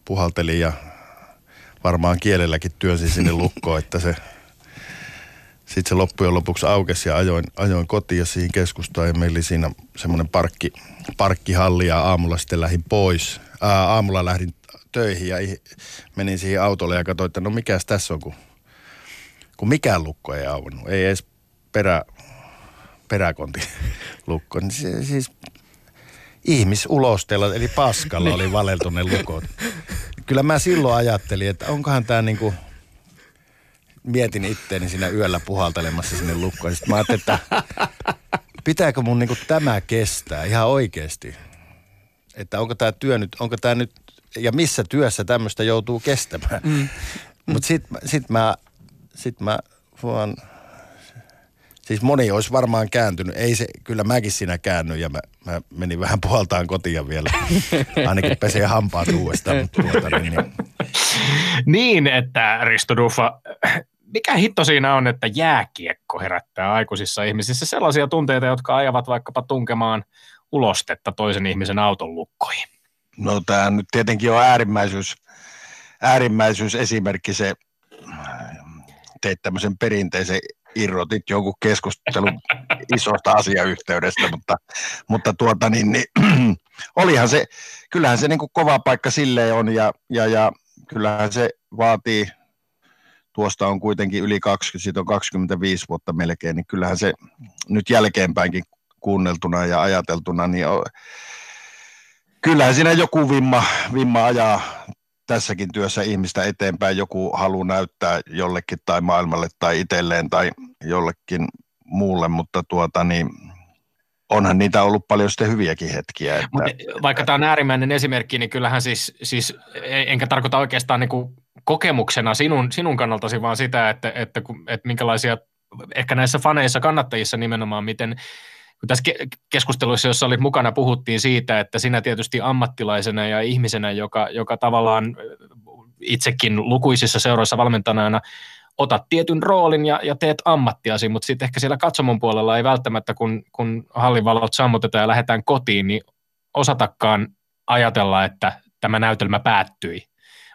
puhalteli ja varmaan kielelläkin työnsi sinne lukkoon, että se sitten se loppujen lopuksi aukesi ja ajoin, ajoin kotiin ja siihen keskustaan ja meillä oli siinä semmoinen parkki, parkkihalli ja aamulla sitten lähdin pois. Ää, aamulla lähdin töihin ja menin siihen autolle ja katsoin, että no mikäs tässä on, kun, kun mikään lukko ei auennut. Ei edes perä, peräkonti lukko. Niin se, siis ihmisulosteella, eli paskalla oli valeltu ne lukot. Kyllä mä silloin ajattelin, että onkohan tämä niinku, mietin itteeni siinä yöllä puhaltelemassa sinne lukkoon. Sitten mä ajattelin, että pitääkö mun niinku tämä kestää ihan oikeasti. Että onko tämä työ nyt, onko tämä nyt ja missä työssä tämmöistä joutuu kestämään. Mm. Mutta sitten sit mä, sit mä vaan, siis moni olisi varmaan kääntynyt. Ei se, kyllä mäkin siinä käännyin ja mä, mä menin vähän puoltaan kotiin vielä. Ainakin pesee hampaat uudestaan. Mutta tuota, niin, niin. niin, että Risto Duffa, mikä hitto siinä on, että jääkiekko herättää aikuisissa ihmisissä sellaisia tunteita, jotka ajavat vaikkapa tunkemaan ulostetta toisen ihmisen auton lukkoihin? No tämä nyt tietenkin on äärimmäisyys, äärimmäisyys esimerkki se, teit tämmöisen perinteisen irrotit jonkun keskustelun isosta asiayhteydestä, mutta, mutta tuota niin, niin olihan se, kyllähän se niin kuin kova paikka silleen on ja, ja, ja kyllähän se vaatii, tuosta on kuitenkin yli 20, siitä on 25 vuotta melkein, niin kyllähän se nyt jälkeenpäinkin kuunneltuna ja ajateltuna, niin on, kyllähän siinä joku vimma, vimma ajaa tässäkin työssä ihmistä eteenpäin. Joku haluaa näyttää jollekin tai maailmalle tai itselleen tai jollekin muulle, mutta tuota niin, onhan niitä ollut paljon sitten hyviäkin hetkiä. Että, Mut vaikka tämä on äärimmäinen esimerkki, niin kyllähän siis, siis enkä tarkoita oikeastaan niin kuin kokemuksena sinun, sinun kannaltasi, vaan sitä, että, että, että minkälaisia, ehkä näissä faneissa, kannattajissa nimenomaan, miten kun tässä keskusteluissa, jossa olit mukana, puhuttiin siitä, että sinä tietysti ammattilaisena ja ihmisenä, joka, joka tavallaan itsekin lukuisissa seuroissa valmentajana otat tietyn roolin ja, ja teet ammattiasi, mutta sitten ehkä siellä katsomon puolella ei välttämättä, kun, kun hallivalot sammutetaan ja lähdetään kotiin, niin osatakaan ajatella, että tämä näytelmä päättyi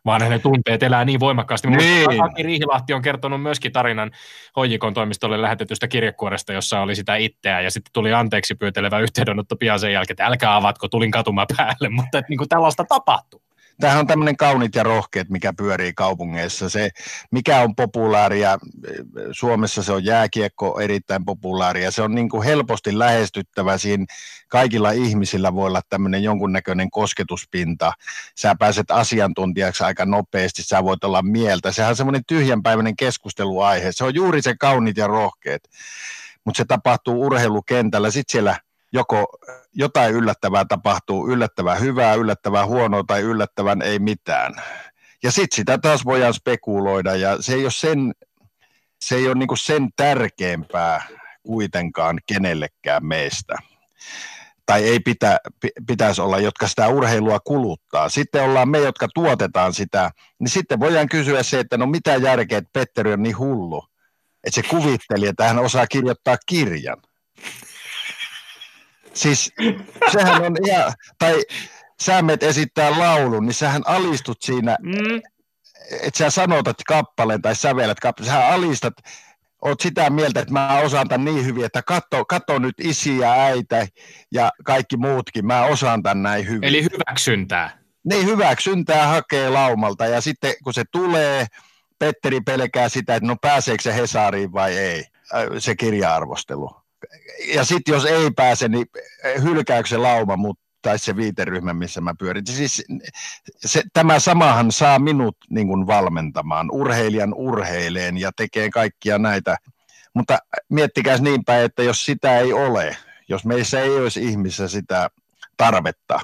vaan ne tunteet elää niin voimakkaasti. Niin. Aki Riihilahti on kertonut myöskin tarinan Hoijikon toimistolle lähetetystä kirjekuoresta, jossa oli sitä itseä, ja sitten tuli anteeksi pyytelevä yhteydenotto pian sen jälkeen, että älkää avatko, tulin katuma päälle, mutta että niin kuin tällaista tapahtuu. Tämähän on tämmöinen kaunit ja rohkeat, mikä pyörii kaupungeissa. Se, mikä on populaaria, Suomessa se on jääkiekko erittäin populaaria. Se on niin kuin helposti lähestyttävä. Siinä kaikilla ihmisillä voi olla tämmöinen jonkunnäköinen kosketuspinta. Sä pääset asiantuntijaksi aika nopeasti, sä voit olla mieltä. Sehän on semmoinen tyhjänpäiväinen keskusteluaihe. Se on juuri se kaunit ja rohkeat. Mutta se tapahtuu urheilukentällä. Sitten siellä joko jotain yllättävää tapahtuu, yllättävää hyvää, yllättävää huonoa tai yllättävän ei mitään. Ja sitten sitä taas voidaan spekuloida ja se ei ole sen, se ei ole niinku sen tärkeämpää kuitenkaan kenellekään meistä. Tai ei pitä, pitäisi olla, jotka sitä urheilua kuluttaa. Sitten ollaan me, jotka tuotetaan sitä, niin sitten voidaan kysyä se, että no mitä järkeä, että Petteri on niin hullu, että se kuvitteli, että hän osaa kirjoittaa kirjan. Siis sehän on ihan, tai sä menet esittää laulun, niin sähän alistut siinä, mm. että sä sanotat kappaleen tai sävelet kappaleen, sä alistat, oot sitä mieltä, että mä osaan tämän niin hyvin, että katso, katso nyt isiä, äitä ja kaikki muutkin, mä osaan tämän näin hyvin. Eli hyväksyntää. Niin, hyväksyntää hakee laumalta ja sitten kun se tulee, Petteri pelkää sitä, että no pääseekö se Hesariin vai ei, äh, se kirja-arvostelu. Ja sitten jos ei pääse, niin hylkääkö se lauma, mutta tai se viiteryhmä, missä mä pyörin. Siis se, tämä samahan saa minut niin kuin valmentamaan, urheilijan urheileen ja tekee kaikkia näitä. Mutta miettikää niin päin, että jos sitä ei ole, jos meissä ei olisi ihmisissä sitä tarvetta,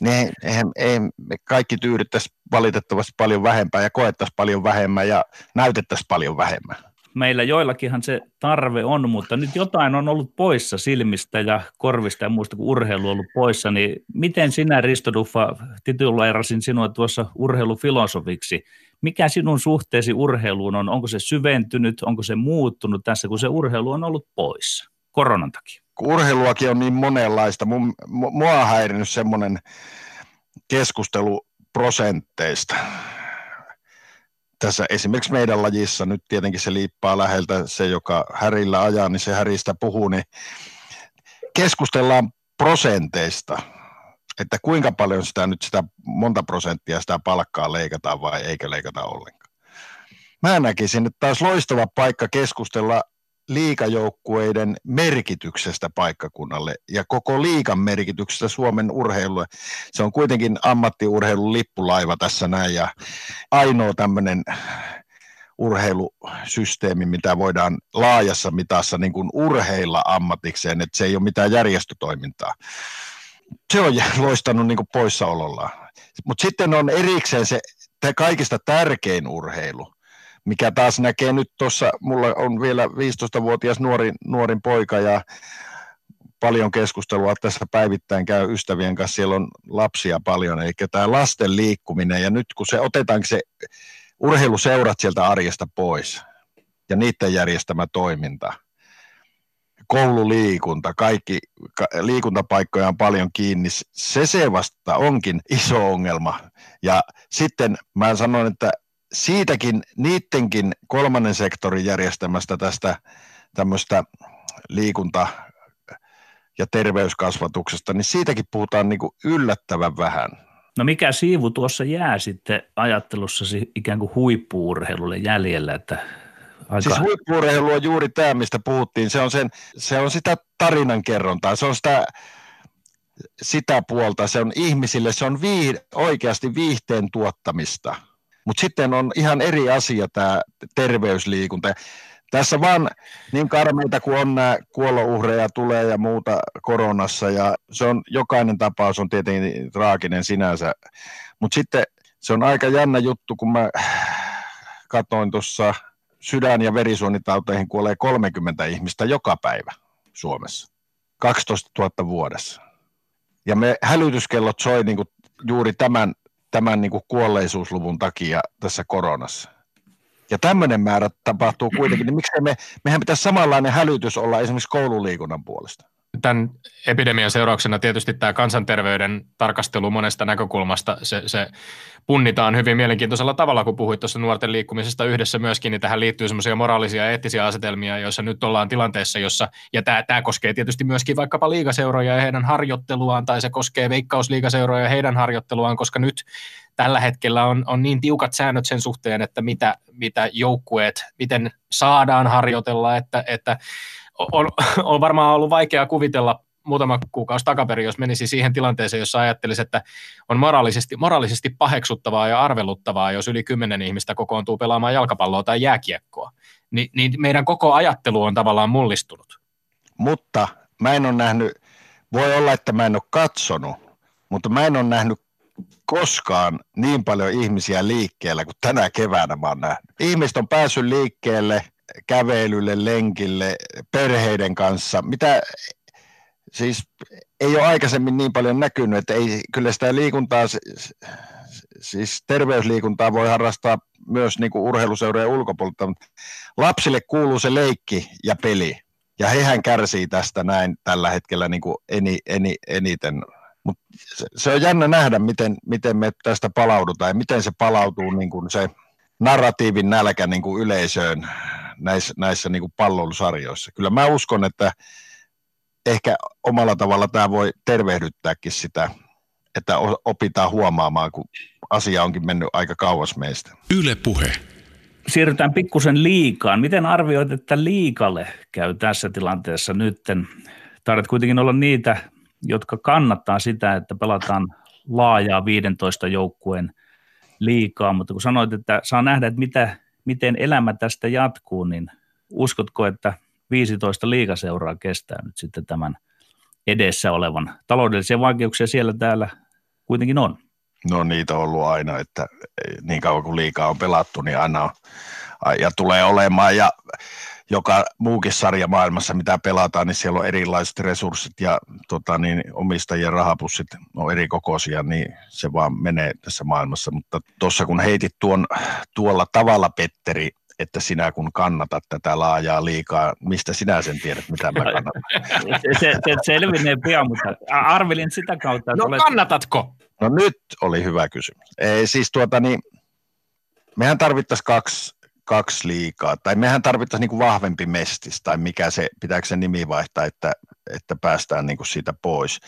niin eihän, ei, me kaikki tyydyttäisi valitettavasti paljon vähempää ja koettaisiin paljon vähemmän ja näytettäisiin paljon vähemmän meillä joillakinhan se tarve on, mutta nyt jotain on ollut poissa silmistä ja korvista ja muusta, kun urheilu on ollut poissa, niin miten sinä Risto Duffa tituleerasin sinua tuossa urheilufilosofiksi? Mikä sinun suhteesi urheiluun on? Onko se syventynyt, onko se muuttunut tässä, kun se urheilu on ollut poissa koronan takia? Urheiluakin on niin monenlaista. Mua on häirinyt semmoinen keskustelu prosentteista tässä esimerkiksi meidän lajissa, nyt tietenkin se liippaa läheltä se, joka härillä ajaa, niin se häristä puhuu, niin keskustellaan prosenteista, että kuinka paljon sitä nyt sitä monta prosenttia sitä palkkaa leikataan vai eikö leikata ollenkaan. Mä näkisin, että taas loistava paikka keskustella liikajoukkueiden merkityksestä paikkakunnalle ja koko liikan merkityksestä Suomen urheilulle. Se on kuitenkin ammattiurheilun lippulaiva tässä näin ja ainoa tämmöinen urheilusysteemi, mitä voidaan laajassa mitassa niin kuin urheilla ammatikseen, että se ei ole mitään järjestötoimintaa. Se on loistanut niin kuin poissaolollaan. Mutta sitten on erikseen se kaikista tärkein urheilu, mikä taas näkee nyt tuossa, mulla on vielä 15-vuotias nuori, nuorin poika ja paljon keskustelua tässä päivittäin käy ystävien kanssa, siellä on lapsia paljon, eli tämä lasten liikkuminen, ja nyt kun se otetaan se urheiluseurat sieltä arjesta pois, ja niiden järjestämä toiminta, koululiikunta, kaikki liikuntapaikkoja on paljon kiinni, se se vasta onkin iso ongelma. Ja sitten mä sanon, että siitäkin, niidenkin kolmannen sektorin järjestämästä tästä tämmöistä liikunta- ja terveyskasvatuksesta, niin siitäkin puhutaan niin kuin yllättävän vähän. No mikä siivu tuossa jää sitten ajattelussasi ikään kuin huippuurheilulle jäljellä, että Aika... Siis huippuurheilu on juuri tämä, mistä puhuttiin. Se on, sen, se on sitä tarinankerrontaa, se on sitä, sitä puolta, se on ihmisille, se on viih, oikeasti viihteen tuottamista – mutta sitten on ihan eri asia tämä terveysliikunta. Tässä vaan niin karmeita kuin on nämä kuolouhreja tulee ja muuta koronassa ja se on, jokainen tapaus on tietenkin traaginen sinänsä, mutta sitten se on aika jännä juttu, kun mä katoin tuossa sydän- ja verisuonitauteihin kuolee 30 ihmistä joka päivä Suomessa. 12 000 vuodessa. Ja me hälytyskellot soi niin kuin juuri tämän tämän niin kuin kuolleisuusluvun takia tässä koronassa. Ja tämmöinen määrä tapahtuu kuitenkin, niin miksi me, mehän pitäisi samanlainen hälytys olla esimerkiksi koululiikunnan puolesta? Tämän epidemian seurauksena tietysti tämä kansanterveyden tarkastelu monesta näkökulmasta, se, se punnitaan hyvin mielenkiintoisella tavalla, kun puhuit tuossa nuorten liikkumisesta yhdessä myöskin, niin tähän liittyy semmoisia moraalisia ja eettisiä asetelmia, joissa nyt ollaan tilanteessa, jossa, ja tämä, tämä koskee tietysti myöskin vaikkapa liigaseuroja ja heidän harjoitteluaan, tai se koskee veikkausliigaseuroja ja heidän harjoitteluaan, koska nyt tällä hetkellä on, on niin tiukat säännöt sen suhteen, että mitä, mitä joukkueet, miten saadaan harjoitella, että, että on, on varmaan ollut vaikea kuvitella muutama kuukausi takaperin, jos menisi siihen tilanteeseen, jossa ajattelisi, että on moraalisesti, moraalisesti paheksuttavaa ja arveluttavaa, jos yli kymmenen ihmistä kokoontuu pelaamaan jalkapalloa tai jääkiekkoa. Ni, niin meidän koko ajattelu on tavallaan mullistunut. Mutta mä en ole nähnyt, voi olla, että mä en ole katsonut, mutta mä en ole nähnyt koskaan niin paljon ihmisiä liikkeellä kuin tänä keväänä mä oon nähnyt. Ihmiset on päässyt liikkeelle – kävelylle, lenkille, perheiden kanssa, mitä siis ei ole aikaisemmin niin paljon näkynyt, että ei, kyllä sitä liikuntaa, siis terveysliikuntaa voi harrastaa myös niin kuin urheiluseurojen ulkopuolelta, mutta lapsille kuuluu se leikki ja peli, ja hehän kärsii tästä näin tällä hetkellä niin kuin eni, eni, eniten. Mut se, on jännä nähdä, miten, miten me tästä palaudutaan ja miten se palautuu niin kuin se narratiivin nälkä niin kuin yleisöön näissä, näissä niin kuin palloilusarjoissa. Kyllä mä uskon, että ehkä omalla tavalla tämä voi tervehdyttääkin sitä, että opitaan huomaamaan, kun asia onkin mennyt aika kauas meistä. Yle puhe. Siirrytään pikkusen liikaan. Miten arvioit, että liikalle käy tässä tilanteessa nytten? Taidat kuitenkin olla niitä, jotka kannattaa sitä, että pelataan laajaa 15 joukkueen liikaa, mutta kun sanoit, että saa nähdä, että mitä, miten elämä tästä jatkuu, niin uskotko, että 15 liikaseuraa kestää nyt sitten tämän edessä olevan taloudellisia vaikeuksia siellä täällä kuitenkin on? No niitä on ollut aina, että niin kauan kuin liikaa on pelattu, niin aina on, ja tulee olemaan. Ja joka muukin sarja maailmassa, mitä pelataan, niin siellä on erilaiset resurssit ja tota, niin, omistajien rahapussit on eri kokoisia, niin se vaan menee tässä maailmassa. Mutta tuossa kun heitit tuon, tuolla tavalla, Petteri, että sinä kun kannatat tätä laajaa liikaa, mistä sinä sen tiedät, mitä mä kannatan? se, se, se selvinee pian, mutta arvelin sitä kautta. Että no olet... kannatatko? No nyt oli hyvä kysymys. Ei, siis tuota niin, mehän tarvittaisiin kaksi, kaksi liikaa, tai mehän tarvittaisiin niin kuin vahvempi mestis, tai mikä se, pitääkö se nimi vaihtaa, että, että päästään niin kuin siitä pois.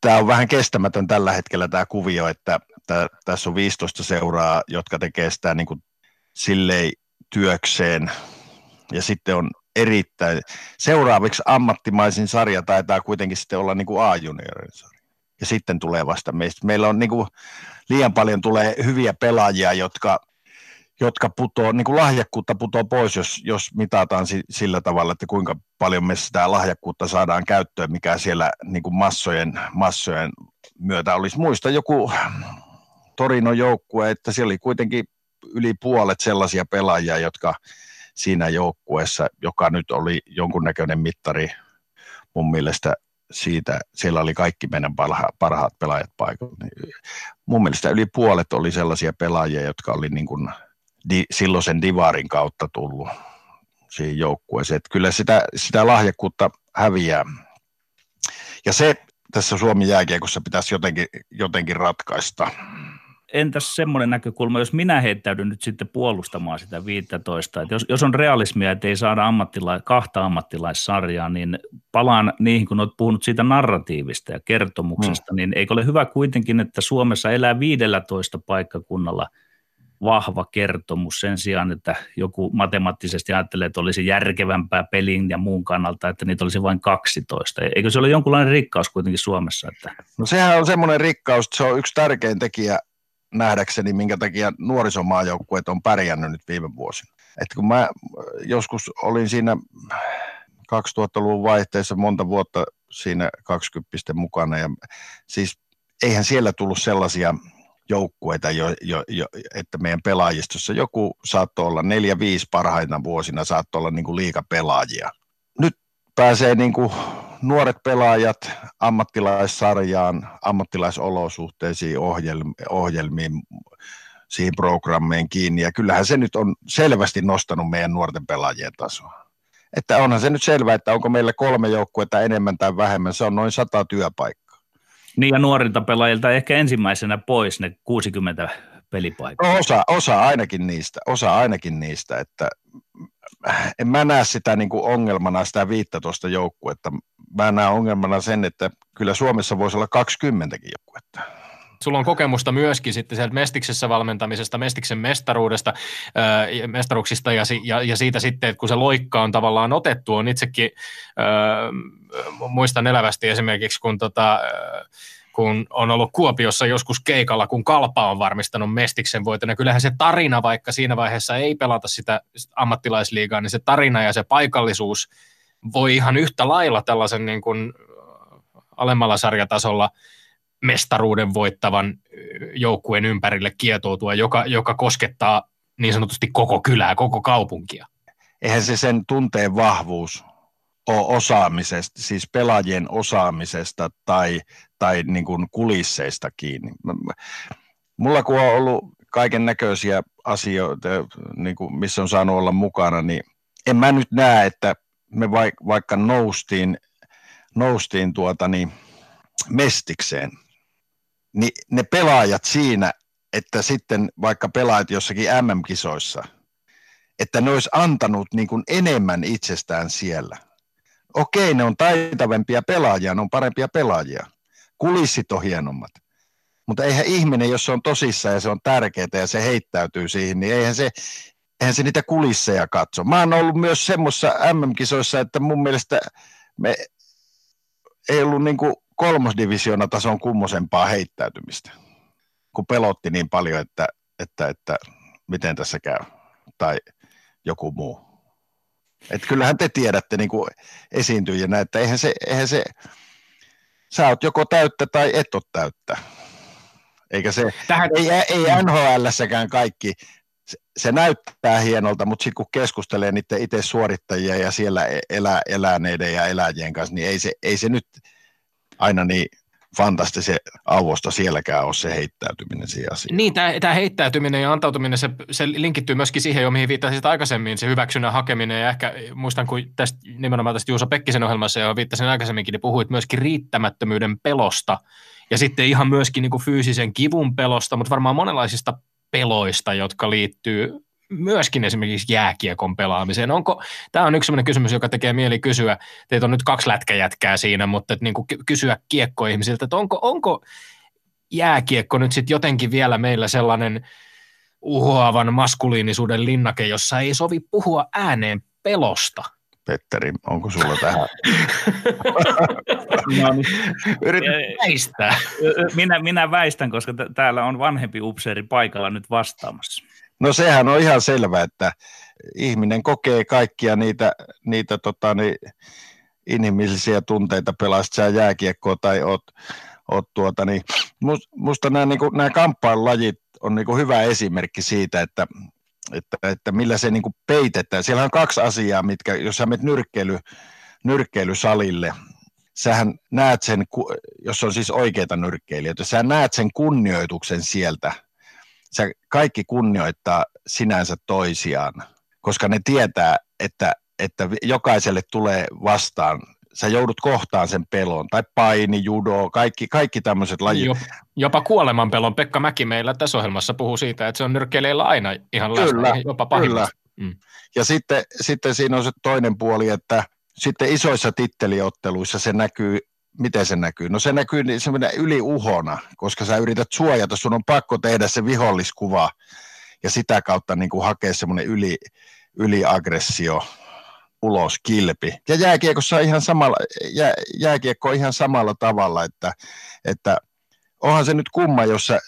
Tämä on vähän kestämätön tällä hetkellä tämä kuvio, että tää, tässä on 15 seuraa, jotka tekee sitä niin kuin silleen työkseen, ja sitten on erittäin, seuraaviksi ammattimaisin sarja taitaa kuitenkin sitten olla niin kuin A-juniorin sarja. Ja sitten tulee vasta meistä. Meillä on niin kuin, liian paljon tulee hyviä pelaajia, jotka jotka putoo, niin kuin lahjakkuutta putoo pois, jos, jos mitataan sillä tavalla, että kuinka paljon me sitä lahjakkuutta saadaan käyttöön, mikä siellä niin kuin massojen, massojen myötä olisi. Muista joku Torinon joukkue, että siellä oli kuitenkin yli puolet sellaisia pelaajia, jotka siinä joukkueessa, joka nyt oli jonkunnäköinen mittari mun mielestä siitä, siellä oli kaikki meidän parhaat pelaajat paikalla. Mun mielestä yli puolet oli sellaisia pelaajia, jotka oli niin kuin di, silloisen divarin kautta tullut siihen joukkueeseen. Että kyllä sitä, sitä lahjakkuutta häviää. Ja se tässä Suomen jääkiekossa pitäisi jotenkin, jotenkin ratkaista. Entäs semmoinen näkökulma, jos minä heittäydyn nyt sitten puolustamaan sitä 15, että jos, jos on realismia, että ei saada ammattila- kahta ammattilaissarjaa, niin palaan niihin, kun olet puhunut siitä narratiivista ja kertomuksesta, hmm. niin eikö ole hyvä kuitenkin, että Suomessa elää 15 paikkakunnalla – vahva kertomus sen sijaan, että joku matemaattisesti ajattelee, että olisi järkevämpää pelin ja muun kannalta, että niitä olisi vain 12. Eikö se ole jonkunlainen rikkaus kuitenkin Suomessa? Että... No sehän on semmoinen rikkaus, että se on yksi tärkein tekijä nähdäkseni, minkä takia nuorisomaajoukkueet on pärjännyt nyt viime vuosina. Et kun mä joskus olin siinä 2000-luvun vaihteessa monta vuotta siinä 20 mukana ja siis eihän siellä tullut sellaisia joukkueita, jo, jo, jo, että meidän pelaajistossa joku saattoi olla neljä, viisi parhaina vuosina, saattoi olla niin kuin liikapelaajia. Nyt pääsee niin kuin nuoret pelaajat ammattilaissarjaan, ammattilaisolosuhteisiin, ohjelmiin, siihen programmeen kiinni, ja kyllähän se nyt on selvästi nostanut meidän nuorten pelaajien tasoa. Että onhan se nyt selvää, että onko meillä kolme joukkuetta enemmän tai vähemmän, se on noin sata työpaikkaa niin ja nuorilta pelaajilta ehkä ensimmäisenä pois ne 60 pelipaikkaa. No osa, osa ainakin niistä, osa ainakin niistä, että en mä näe sitä niin kuin ongelmana sitä 15 joukkuetta. Mä näen ongelmana sen, että kyllä Suomessa voisi olla 20 joukkuetta. Sulla on kokemusta myöskin sitten sieltä Mestiksessä valmentamisesta, Mestiksen mestaruudesta, äh, mestaruuksista ja, ja, ja siitä sitten, että kun se loikka on tavallaan otettu, on itsekin, äh, muistan elävästi esimerkiksi, kun tota, äh, kun on ollut Kuopiossa joskus keikalla, kun Kalpa on varmistanut Mestiksen voiton. Kyllähän se tarina, vaikka siinä vaiheessa ei pelata sitä ammattilaisliigaa, niin se tarina ja se paikallisuus voi ihan yhtä lailla tällaisen niin kuin alemmalla sarjatasolla – mestaruuden voittavan joukkueen ympärille kietoutua, joka, joka koskettaa niin sanotusti koko kylää, koko kaupunkia. Eihän se sen tunteen vahvuus ole osaamisesta, siis pelaajien osaamisesta tai, tai niin kuin kulisseista kiinni. Mulla kun on ollut kaiken näköisiä asioita, niin kuin missä on saanut olla mukana, niin en mä nyt näe, että me vaikka noustiin, noustiin tuota niin, mestikseen – niin ne pelaajat siinä, että sitten vaikka pelaajat jossakin MM-kisoissa, että ne olisi antanut niin kuin enemmän itsestään siellä. Okei, ne on taitavempia pelaajia, ne on parempia pelaajia. Kulissit on hienommat. Mutta eihän ihminen, jos se on tosissaan ja se on tärkeää ja se heittäytyy siihen, niin eihän se, eihän se niitä kulisseja katso. Mä oon ollut myös semmoisessa MM-kisoissa, että mun mielestä me ei ollut niin kuin kolmosdivisiona tason kummosempaa heittäytymistä, kun pelotti niin paljon, että, että, että miten tässä käy, tai joku muu. Et kyllähän te tiedätte niin kuin esiintyjänä, että eihän se, eihän se, sä oot joko täyttä tai et ole täyttä. Eikä se, Tähän... ei, ei NHLssäkään kaikki, se, se näyttää hienolta, mutta sitten kun keskustelee niiden itse suorittajia ja siellä e- elää, eläneiden ja eläjien kanssa, niin ei se, ei se nyt aina niin fantastisen auosta sielläkään ole se heittäytyminen siihen asiaan. Niin, tämä heittäytyminen ja antautuminen, se, se linkittyy myöskin siihen jo, mihin viittasit aikaisemmin, se hyväksynnän hakeminen ja ehkä muistan, kun tästä, nimenomaan tästä Juuso Pekkisen ohjelmassa, jo viittasin aikaisemminkin, niin puhuit myöskin riittämättömyyden pelosta ja sitten ihan myöskin niin kuin fyysisen kivun pelosta, mutta varmaan monenlaisista peloista, jotka liittyy myöskin esimerkiksi jääkiekon pelaamiseen. Onko, tämä on yksi sellainen kysymys, joka tekee mieli kysyä, teitä on nyt kaksi lätkäjätkää siinä, mutta että niin kuin kysyä kiekkoihmisiltä, että onko, onko jääkiekko nyt sitten jotenkin vielä meillä sellainen uhoavan maskuliinisuuden linnake, jossa ei sovi puhua ääneen pelosta? Petteri, onko sulla tähän? no, niin. Yritän väistää. Minä, minä väistän, koska t- täällä on vanhempi upseeri paikalla nyt vastaamassa. No sehän on ihan selvä, että ihminen kokee kaikkia niitä, niitä tota, niin, inhimillisiä tunteita, pelasit sä jääkiekkoa tai oot, oot tuota, niin, musta nämä, niin kuin, nämä kamppailulajit on niin kuin hyvä esimerkki siitä, että, että, että millä se niin kuin peitetään. Siellä on kaksi asiaa, mitkä, jos sä menet nyrkkeily, nyrkkeilysalille, sähän näet sen, jos on siis oikeita nyrkkeilijöitä, sä näet sen kunnioituksen sieltä – sä kaikki kunnioittaa sinänsä toisiaan, koska ne tietää, että, että jokaiselle tulee vastaan sä joudut kohtaan sen pelon, tai paini, judo, kaikki, kaikki tämmöiset lajit. Jopa kuolemanpelon. Pekka Mäki meillä tässä ohjelmassa puhuu siitä, että se on nyrkkeilijällä aina ihan kyllä, läsnä, jopa pahimmasta. Mm. Ja sitten, sitten siinä on se toinen puoli, että sitten isoissa titteliotteluissa se näkyy miten se näkyy? No se näkyy niin semmoinen yliuhona, koska sä yrität suojata, sun on pakko tehdä se viholliskuva ja sitä kautta niin kuin hakea semmoinen yli, yliaggressio ulos kilpi. Ja jääkiekossa ihan samalla, jää, jääkiekko on ihan samalla tavalla, että, että onhan se nyt kumma, jossa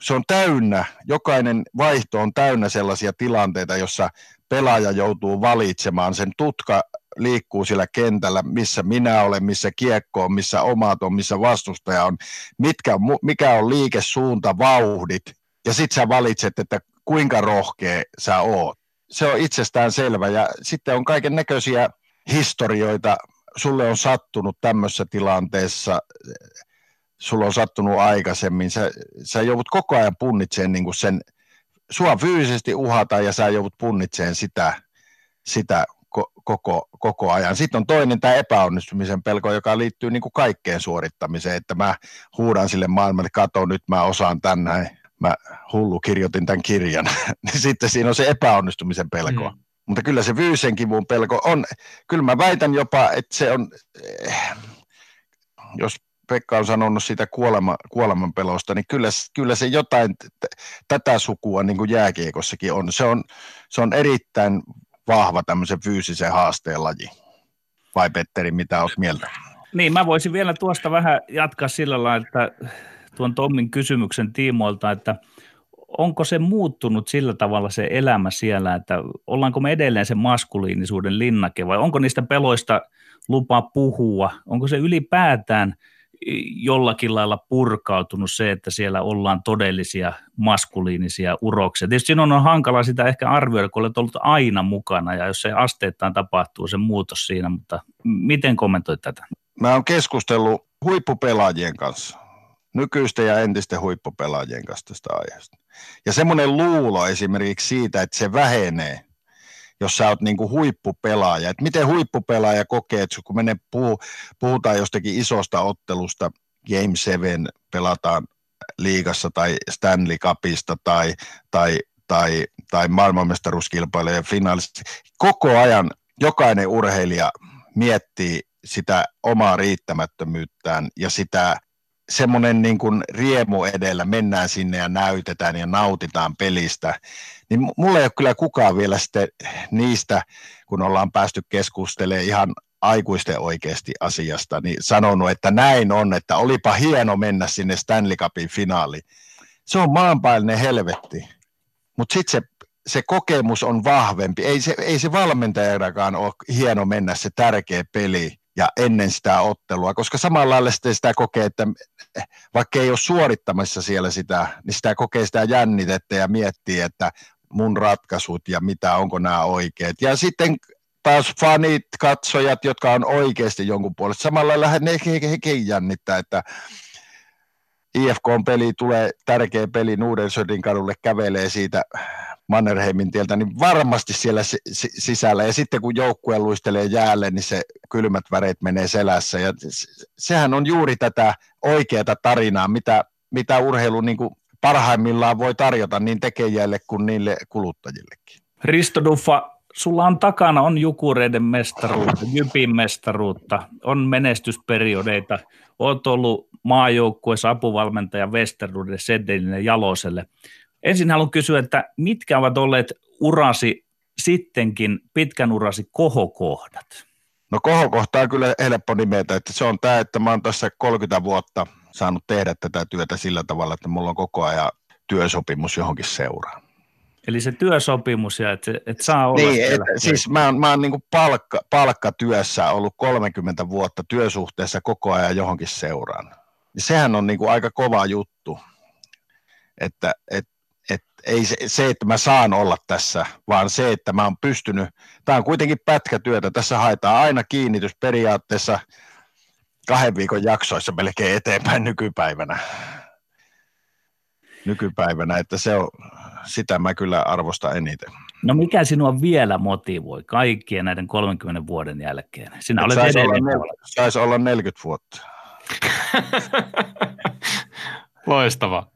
se on täynnä, jokainen vaihto on täynnä sellaisia tilanteita, jossa pelaaja joutuu valitsemaan sen tutka liikkuu sillä kentällä, missä minä olen, missä kiekko on, missä omat on, missä vastustaja on, mitkä, mikä on liikesuunta, vauhdit, ja sitten sä valitset, että kuinka rohkea sä oot. Se on itsestään selvä, ja sitten on kaiken näköisiä historioita, sulle on sattunut tämmöisessä tilanteessa, sulla on sattunut aikaisemmin, sä, sä joudut koko ajan punnitsemaan niin sen, sua fyysisesti uhata ja sä joudut punnitsemaan sitä, sitä koko, koko ajan. Sitten on toinen tämä epäonnistumisen pelko, joka liittyy niin kuin kaikkeen suorittamiseen, että mä huudan sille maailmalle, kato nyt mä osaan tänne, mä hullu kirjoitin tämän kirjan. Niin sitten siinä on se epäonnistumisen pelko. Mm. Mutta kyllä se fyysisen kivun pelko on, kyllä mä väitän jopa, että se on, eh, jos Pekka on sanonut siitä kuolema, kuoleman pelosta, niin kyllä, kyllä se jotain t- tätä sukua niin kuin jääkiekossakin on. Se on, se on erittäin vahva tämmöisen fyysisen haasteen laji. Vai Petteri, mitä olet mieltä? Niin, mä voisin vielä tuosta vähän jatkaa sillä lailla, että tuon Tommin kysymyksen tiimoilta, että onko se muuttunut sillä tavalla se elämä siellä, että ollaanko me edelleen sen maskuliinisuuden linnake vai onko niistä peloista lupa puhua, onko se ylipäätään – jollakin lailla purkautunut se, että siellä ollaan todellisia maskuliinisia uroksia. Tietysti sinun on hankala sitä ehkä arvioida, kun olet ollut aina mukana ja jos se asteittain tapahtuu se muutos siinä, mutta miten kommentoit tätä? Mä oon keskustellut huippupelaajien kanssa, nykyisten ja entisten huippupelaajien kanssa tästä aiheesta. Ja semmoinen luulo esimerkiksi siitä, että se vähenee, jos sä oot niinku huippupelaaja. Et miten huippupelaaja kokee, että kun menee puhu, puhutaan jostakin isosta ottelusta, Game 7 pelataan liigassa tai Stanley Cupista tai, tai, tai, tai maailmanmestaruuskilpailujen finaalissa. Koko ajan jokainen urheilija miettii sitä omaa riittämättömyyttään ja sitä semmoinen niin kuin riemu edellä, mennään sinne ja näytetään ja nautitaan pelistä, niin mulla ei ole kyllä kukaan vielä sitten niistä, kun ollaan päästy keskustelemaan ihan aikuisten oikeasti asiasta, niin sanonut, että näin on, että olipa hieno mennä sinne Stanley Cupin finaaliin. Se on maanpäällinen helvetti, mutta sitten se, se kokemus on vahvempi. Ei se, ei se valmentajanakaan ole hieno mennä se tärkeä peli ja ennen sitä ottelua, koska samalla lailla sitten sitä kokee, että vaikka ei ole suorittamassa siellä sitä, niin sitä kokee sitä jännitettä ja miettii, että mun ratkaisut ja mitä, onko nämä oikeat. Ja sitten taas fanit, katsojat, jotka on oikeasti jonkun puolesta. Samalla lailla ne hekin jännittää, että IFK-peli tulee, tärkeä peli Nuudensödin kadulle, kävelee siitä Mannerheimin tieltä, niin varmasti siellä sisällä. Ja sitten kun joukkue luistelee jäälle, niin se kylmät väreet menee selässä. Ja sehän on juuri tätä oikeaa tarinaa, mitä, mitä urheilu niin kuin parhaimmillaan voi tarjota niin tekijälle kuin niille kuluttajillekin. Risto Duffa, sulla on takana on Jukureiden mestaruutta, Jypin mestaruutta, on menestysperiodeita, olet ollut maajoukkueessa apuvalmentaja Westerudelle, Sedelille Jaloselle. Ensin haluan kysyä, että mitkä ovat olleet urasi sittenkin pitkän urasi kohokohdat? No kohokohta on kyllä helppo nimetä, että se on tämä, että mä oon tässä 30 vuotta saanut tehdä tätä työtä sillä tavalla, että mulla on koko ajan työsopimus johonkin seuraan. Eli se työsopimus ja että et saa olla niin, et, siis mä oon, mä oon niin palkka, palkkatyössä ollut 30 vuotta työsuhteessa koko ajan johonkin seuraan. Ja sehän on niin aika kova juttu, että et, et, ei se, se, että mä saan olla tässä, vaan se, että mä oon pystynyt, tämä on kuitenkin pätkätyötä, tässä haetaan aina kiinnitys periaatteessa kahden viikon jaksoissa melkein eteenpäin nykypäivänä. Nykypäivänä, että se on, sitä mä kyllä arvostan eniten. No mikä sinua vielä motivoi kaikkien näiden 30 vuoden jälkeen? Sinä olet saisi olla, nel- saisi olla 40 vuotta. Loistava.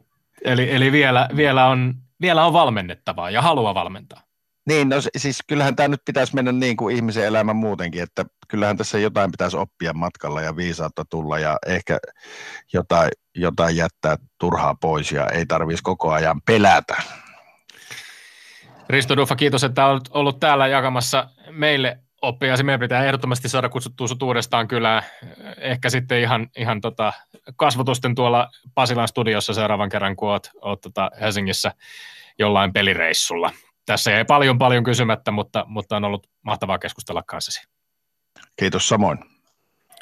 Eli, eli vielä, vielä, on, vielä on valmennettavaa ja haluaa valmentaa. Niin, no siis kyllähän tämä nyt pitäisi mennä niin kuin ihmisen elämä muutenkin, että kyllähän tässä jotain pitäisi oppia matkalla ja viisautta tulla ja ehkä jotain, jotain jättää turhaa pois ja ei tarvitsisi koko ajan pelätä. Risto Duffa, kiitos, että olet ollut täällä jakamassa meille oppia. Meidän pitää ehdottomasti saada kutsuttua sinut uudestaan kyllä ehkä sitten ihan, ihan tota kasvotusten tuolla Pasilan studiossa seuraavan kerran, kun olet, olet tota Helsingissä jollain pelireissulla. Tässä jäi paljon paljon kysymättä, mutta, mutta on ollut mahtavaa keskustella kanssasi. Kiitos samoin.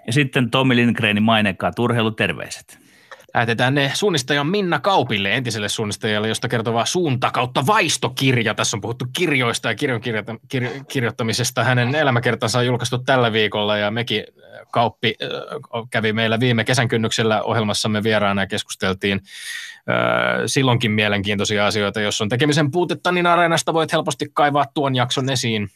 Ja sitten Tommi Lindgrenin mainekkaat urheiluterveiset. Lähetetään ne suunnistajan Minna Kaupille, entiselle suunnistajalle, josta kertova suunta kautta vaistokirja. Tässä on puhuttu kirjoista ja kirjon kir- kirjoittamisesta. Hänen elämäkertansa on julkaistu tällä viikolla ja mekin äh, Kauppi äh, kävi meillä viime kesän kynnyksellä ohjelmassamme vieraana ja keskusteltiin äh, silloinkin mielenkiintoisia asioita. Jos on tekemisen puutetta, niin Areenasta voit helposti kaivaa tuon jakson esiin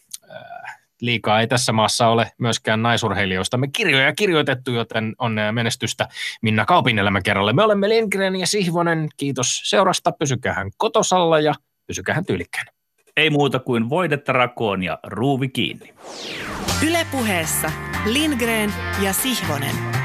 liikaa ei tässä maassa ole myöskään naisurheilijoista. Me kirjoja kirjoitettu, joten onnea menestystä Minna Kaupin elämäkerralle. Me olemme Lindgren ja Sihvonen. Kiitos seurasta. Pysykähän kotosalla ja pysykähän tyylikkään. Ei muuta kuin voidetta rakoon ja ruuvi kiinni. Ylepuheessa Lindgren ja Sihvonen.